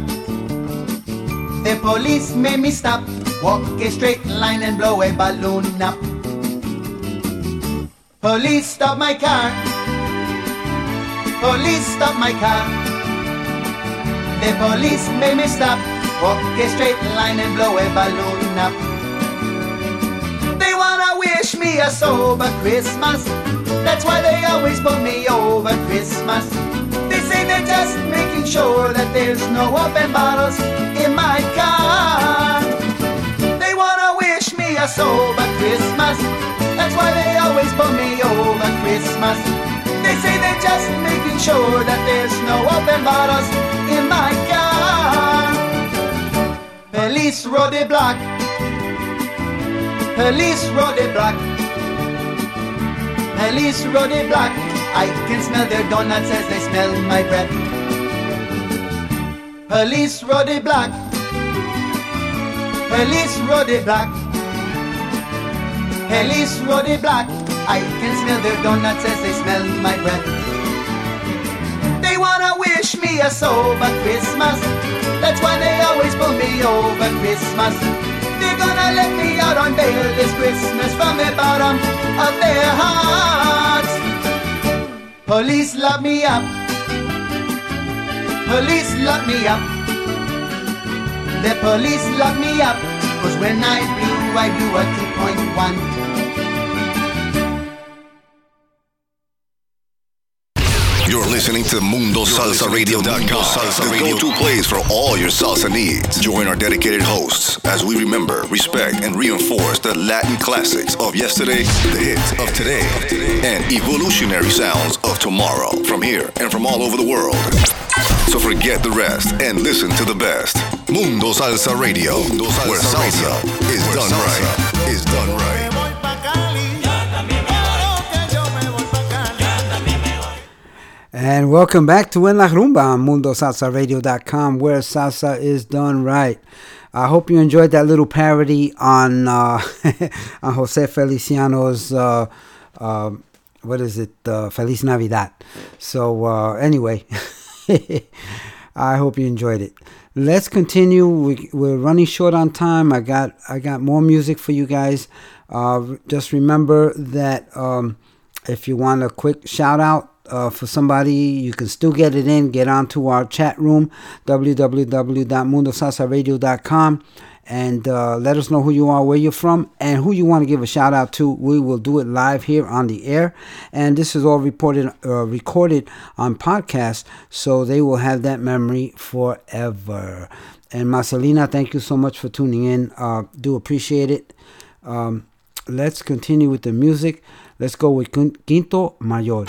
The police made me stop. Walk a straight line and blow a balloon up. Police stop my car. Police stop my car. The police made me stop. Walk a straight line and blow a balloon up. They wanna wish me a sober Christmas. That's why they always put me over Christmas. They say they're just making sure that there's no open bottles in my car. They wanna wish me a sober Christmas. That's why they always pull me over Christmas. They say they're just making sure that there's no open bottles in my car. Police road the block. Police road the block. Police road the block. I can smell their donuts as they smell my breath. Police Roddy Black. the block. Police road the block. I can smell their donuts as they smell my breath. They wanna wish me a sober Christmas. That's why they always pull me over Christmas. They're gonna let me out on bail this Christmas from the bottom of their hearts. Police lock me up. Police lock me up. The police lock me up. Cause when I blew, I blew a 2.1. You're listening to MundoSalsaRadio.com, Salsa the go-to place for all your salsa needs. Join our dedicated hosts as we remember, respect, and reinforce the Latin classics of yesterday, the hits of today, and evolutionary sounds of tomorrow from here and from all over the world. So forget the rest and listen to the best. Mundo Salsa Radio, where salsa is done right. Is done right. And welcome back to En La Rumba on MundoSalsaRadio.com, where salsa is done right. I hope you enjoyed that little parody on uh, on Jose Feliciano's uh, uh, what is it? Uh, Feliz Navidad. So uh, anyway, I hope you enjoyed it. Let's continue. We, we're running short on time. I got I got more music for you guys. Uh, just remember that um, if you want a quick shout out uh, for somebody, you can still get it in. Get onto our chat room, www.mundosalsaradio.com, and uh, let us know who you are, where you're from, and who you want to give a shout out to. We will do it live here on the air, and this is all reported, uh, recorded on podcast, so they will have that memory forever. And Marcelina, thank you so much for tuning in. Uh, do appreciate it. Um, let's continue with the music. Let's go with Quinto Mayor.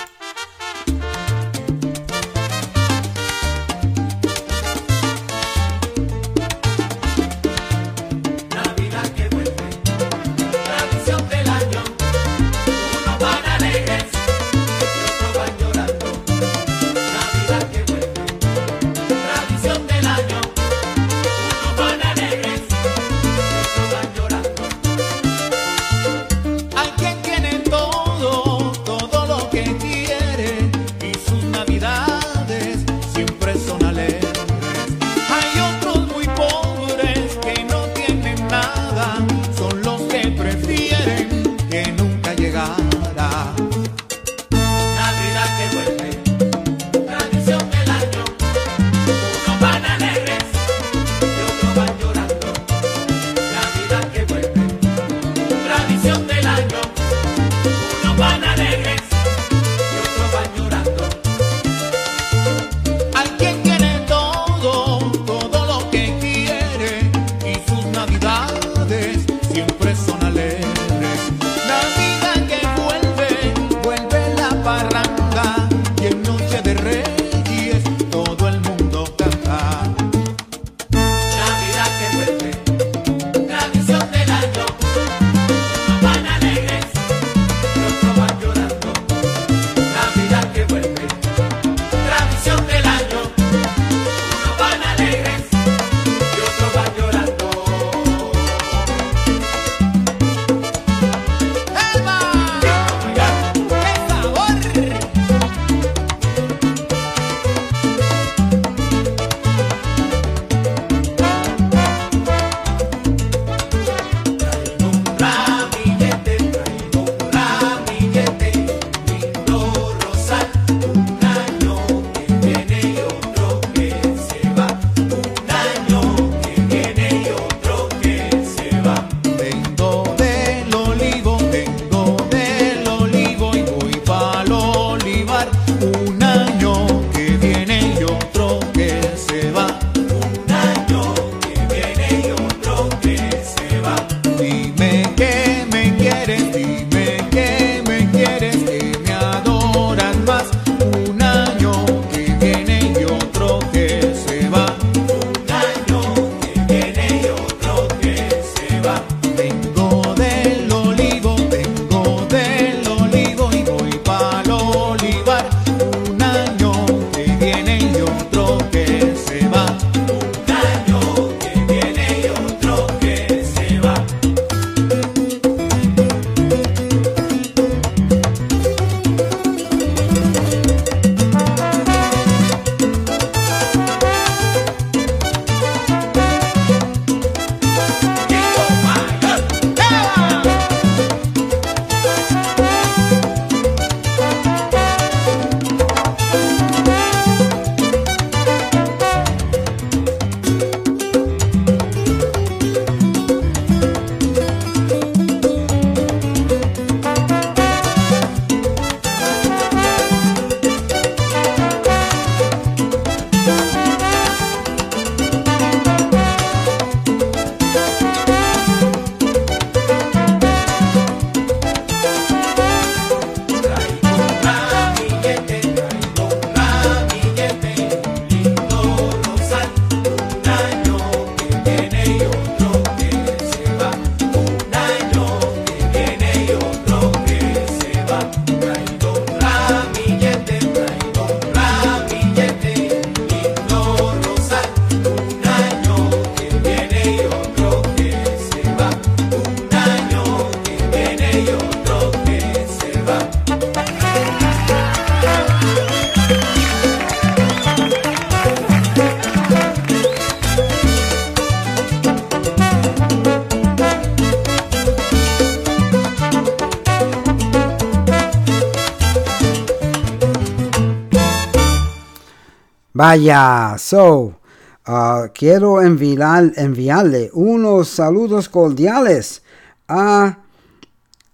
Vaya, so, uh, quiero enviar, enviarle unos saludos cordiales a,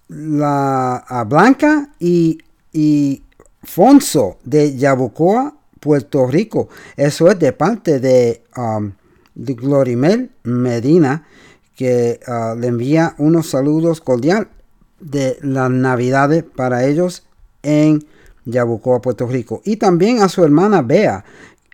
la, Blanca y, y Fonso de Yabucoa, Puerto Rico. Eso es de parte de, um, Glorimel Medina, que uh, le envía unos saludos cordiales de las navidades para ellos en Yabucoa, Puerto Rico. Y también a su hermana Bea,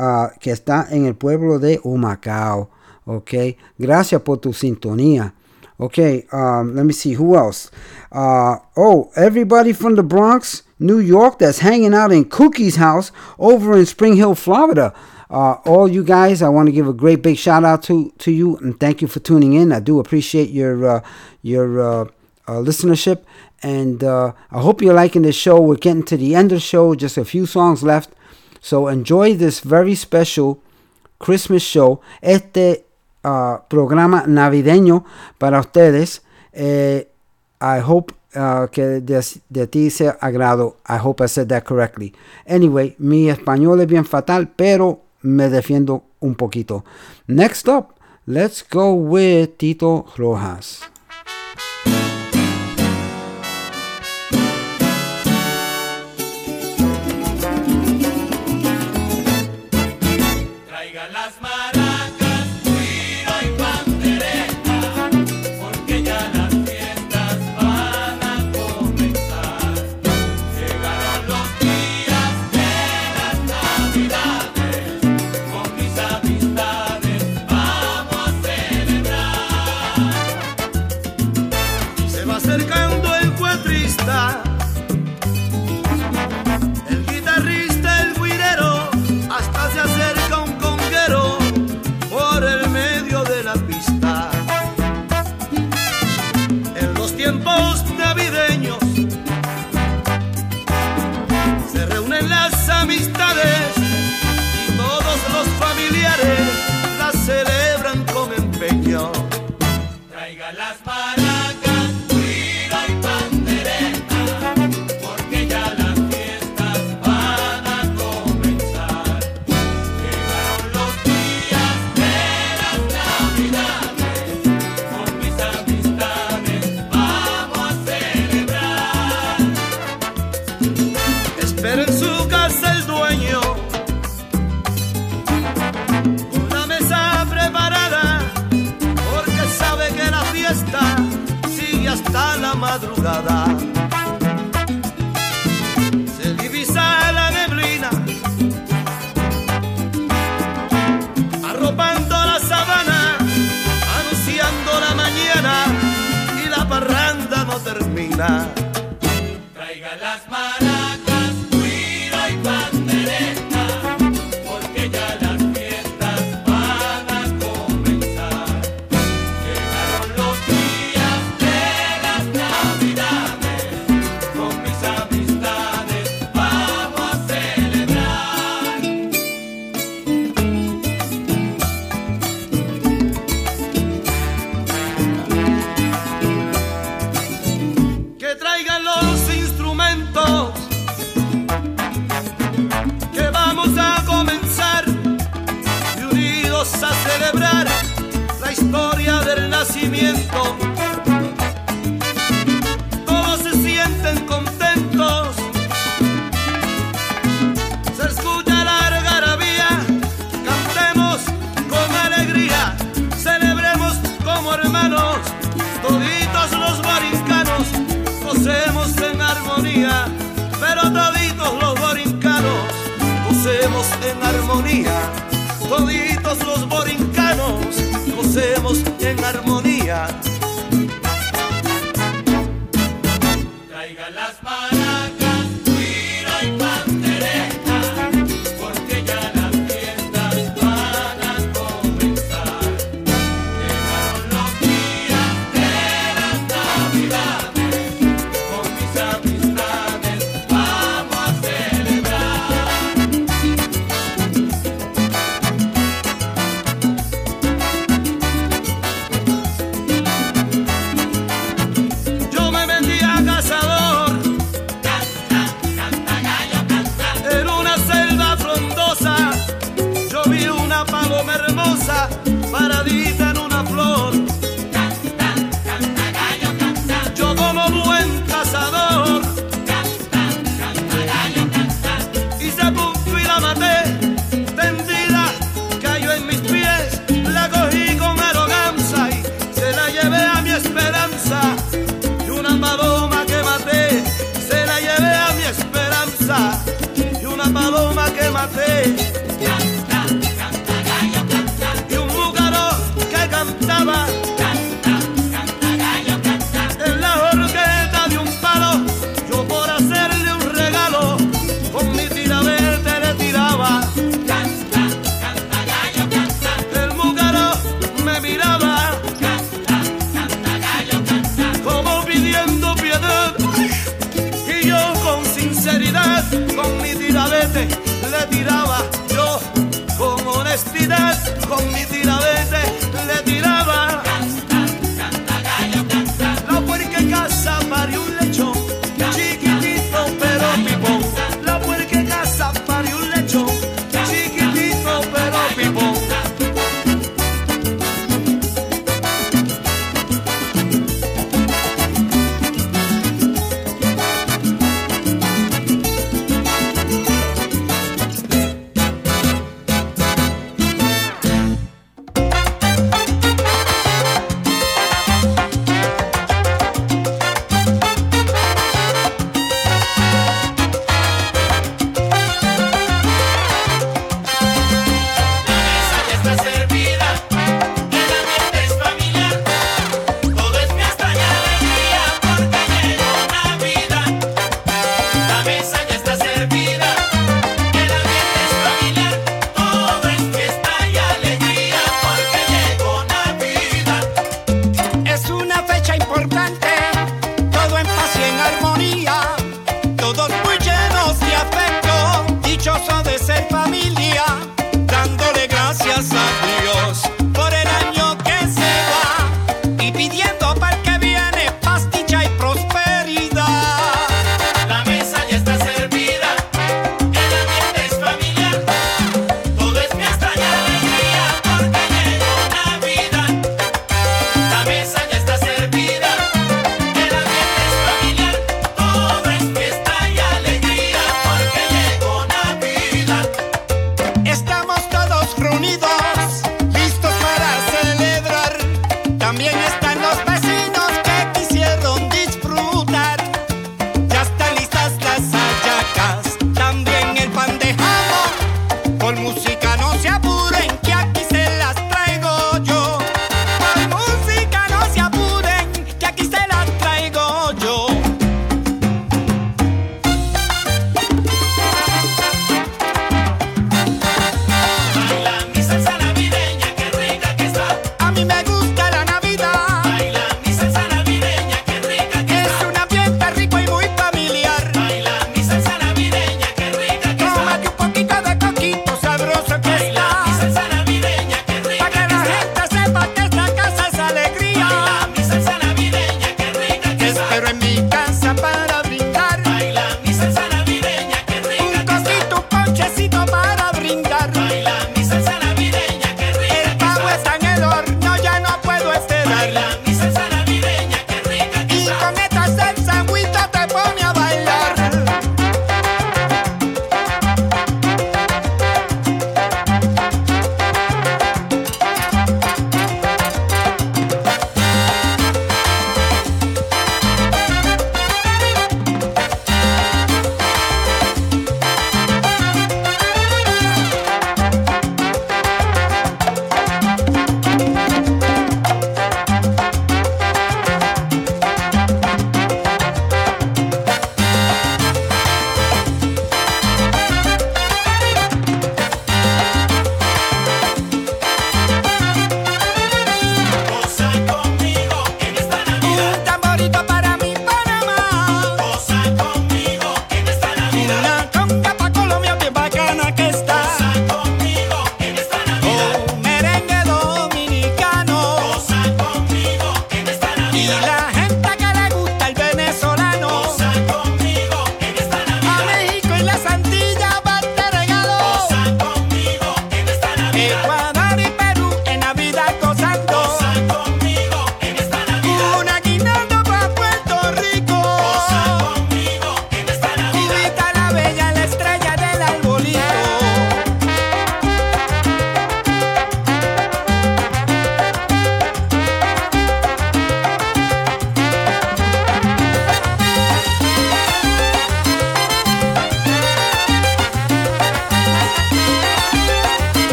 uh, que está en el pueblo de Humacao. Ok, gracias por tu sintonía. Okay, um, let me see who else. Uh, oh, everybody from the Bronx, New York, that's hanging out in Cookie's house over in Spring Hill, Florida. Uh, all you guys, I want to give a great big shout out to to you and thank you for tuning in. I do appreciate your uh, your uh, uh, listenership, and uh, I hope you're liking the show. We're getting to the end of the show, just a few songs left, so enjoy this very special Christmas show. Este uh, programa navideño para ustedes. Eh, I hope uh, que de, de ti sea agrado. I hope I said that correctly. Anyway, mi español es bien fatal, pero me defiendo un poquito. Next up, let's go with Tito Rojas.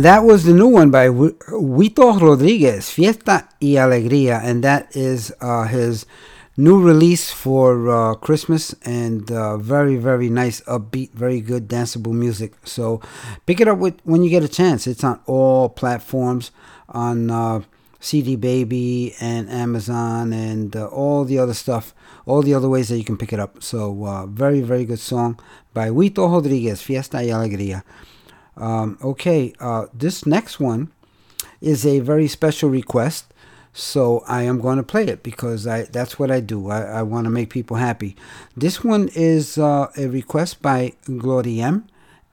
And that was the new one by Hu- Huito Rodriguez, Fiesta y Alegría. And that is uh, his new release for uh, Christmas and uh, very, very nice, upbeat, very good danceable music. So pick it up with, when you get a chance. It's on all platforms on uh, CD Baby and Amazon and uh, all the other stuff, all the other ways that you can pick it up. So uh, very, very good song by Huito Rodriguez, Fiesta y Alegría. Um, okay, uh, this next one is a very special request. So I am going to play it because I that's what I do. I, I want to make people happy. This one is uh, a request by Gloriem,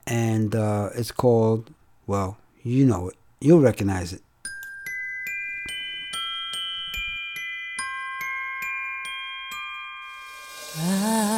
and uh, it's called, well, you know it. You'll recognize it. Don't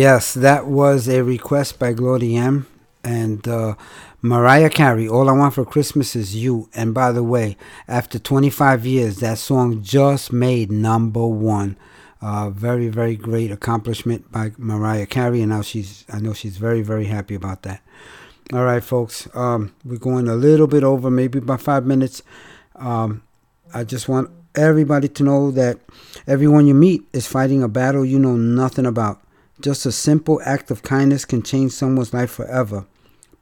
Yes, that was a request by Gloriem and uh, Mariah Carey. All I want for Christmas is you. And by the way, after 25 years, that song just made number one. Uh, very, very great accomplishment by Mariah Carey, and now she's. I know she's very, very happy about that. All right, folks. Um, we're going a little bit over, maybe by five minutes. Um, I just want everybody to know that everyone you meet is fighting a battle you know nothing about. Just a simple act of kindness can change someone's life forever.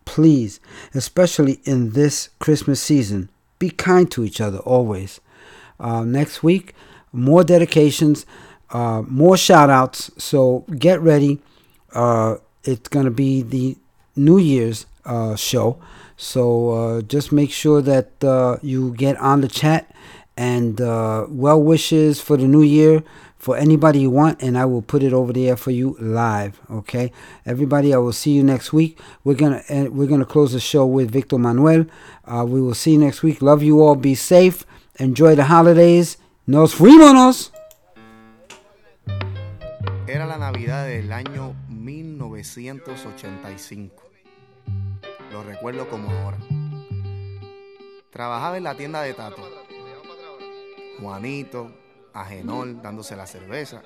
Please, especially in this Christmas season, be kind to each other always. Uh, next week, more dedications, uh, more shout outs. So get ready. Uh, it's going to be the New Year's uh, show. So uh, just make sure that uh, you get on the chat and well wishes for the new year for anybody you want, and I will put it over there for you live. Okay, everybody, I will see you next week. We're gonna uh, we're gonna close the show with Victor Manuel. Uh, we will see you next week. Love you all. Be safe. Enjoy the holidays. Nos fuimos. Era la Navidad del año 1985. Lo recuerdo como ahora. Trabajaba en la tienda de Tato. Juanito, Agenor dándose la cerveza.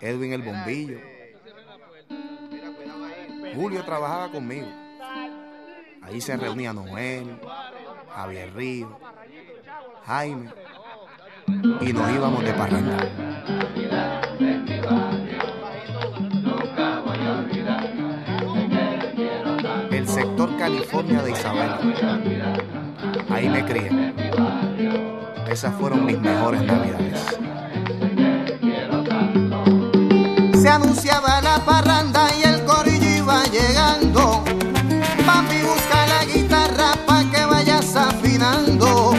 Edwin el bombillo. Julio trabajaba conmigo. Ahí se reunía Noel, Javier Río, Jaime. Y nos íbamos de parranda. El sector California de Isabela. Ahí me crié. Esas fueron mis mejores navidades. Se anunciaba la parranda y el corillo iba llegando. Papi busca la guitarra pa' que vayas afinando.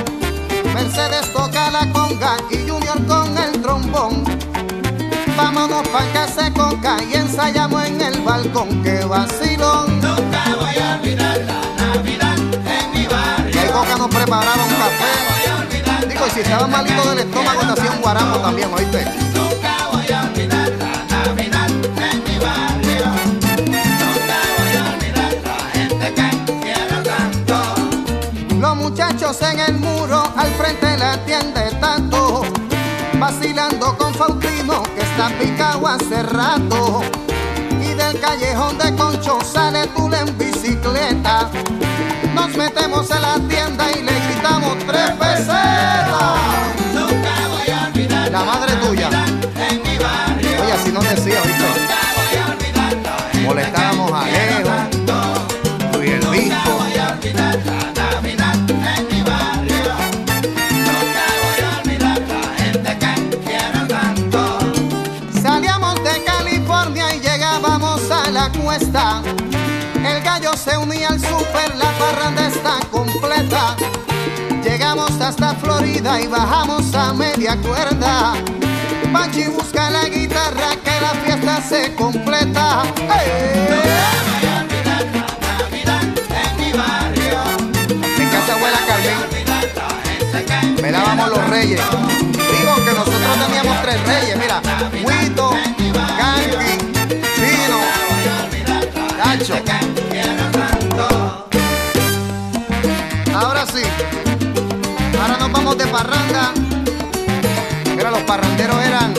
Mercedes toca la conga y Junior con el trombón. Vámonos pa' que se conca y ensayamos en el balcón. Que vacilón. Nunca voy a olvidar la Navidad en mi barrio. Coca nos preparaba un café. Y si estaba malito del estómago te hacía un guarapo también, ¿oíste? Nunca voy a olvidar la Navidad en mi barrio. Nunca voy a olvidar la gente que quiero tanto. Los muchachos en el muro al frente de la tienda de tanto. Vacilando con Faustino que está picado hace rato. Y del callejón de Concho sale Tula en bicicleta. Nos metemos en la tienda y le gritamos super, la parranda está completa. Llegamos hasta Florida y bajamos a media cuerda. Panchi busca la guitarra que la fiesta se completa. Barrio. En casa abuela los reyes. Digo que nosotros teníamos tres reyes, mira. Huito, Canqui, Chino, Nacho. Ahora nos vamos de parranda. Mira, los parranderos eran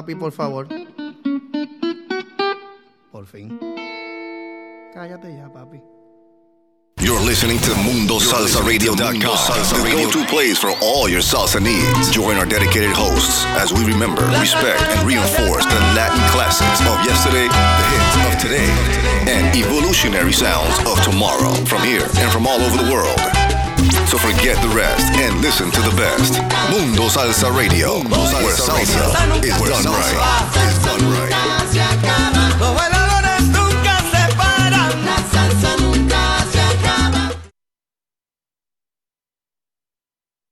papi, por favor. Por fin. Cállate ya, papi. You're listening to MundoSalsaRadio.com, the go-to place for all your salsa needs. Join our dedicated hosts as we remember, respect, and reinforce the Latin classics of yesterday, the hits of today, and evolutionary sounds of tomorrow from here and from all over the world. So forget the rest and listen to the best. Mundo Salsa Radio, Mundo Salsa where salsa, radio. is, done right. is done right.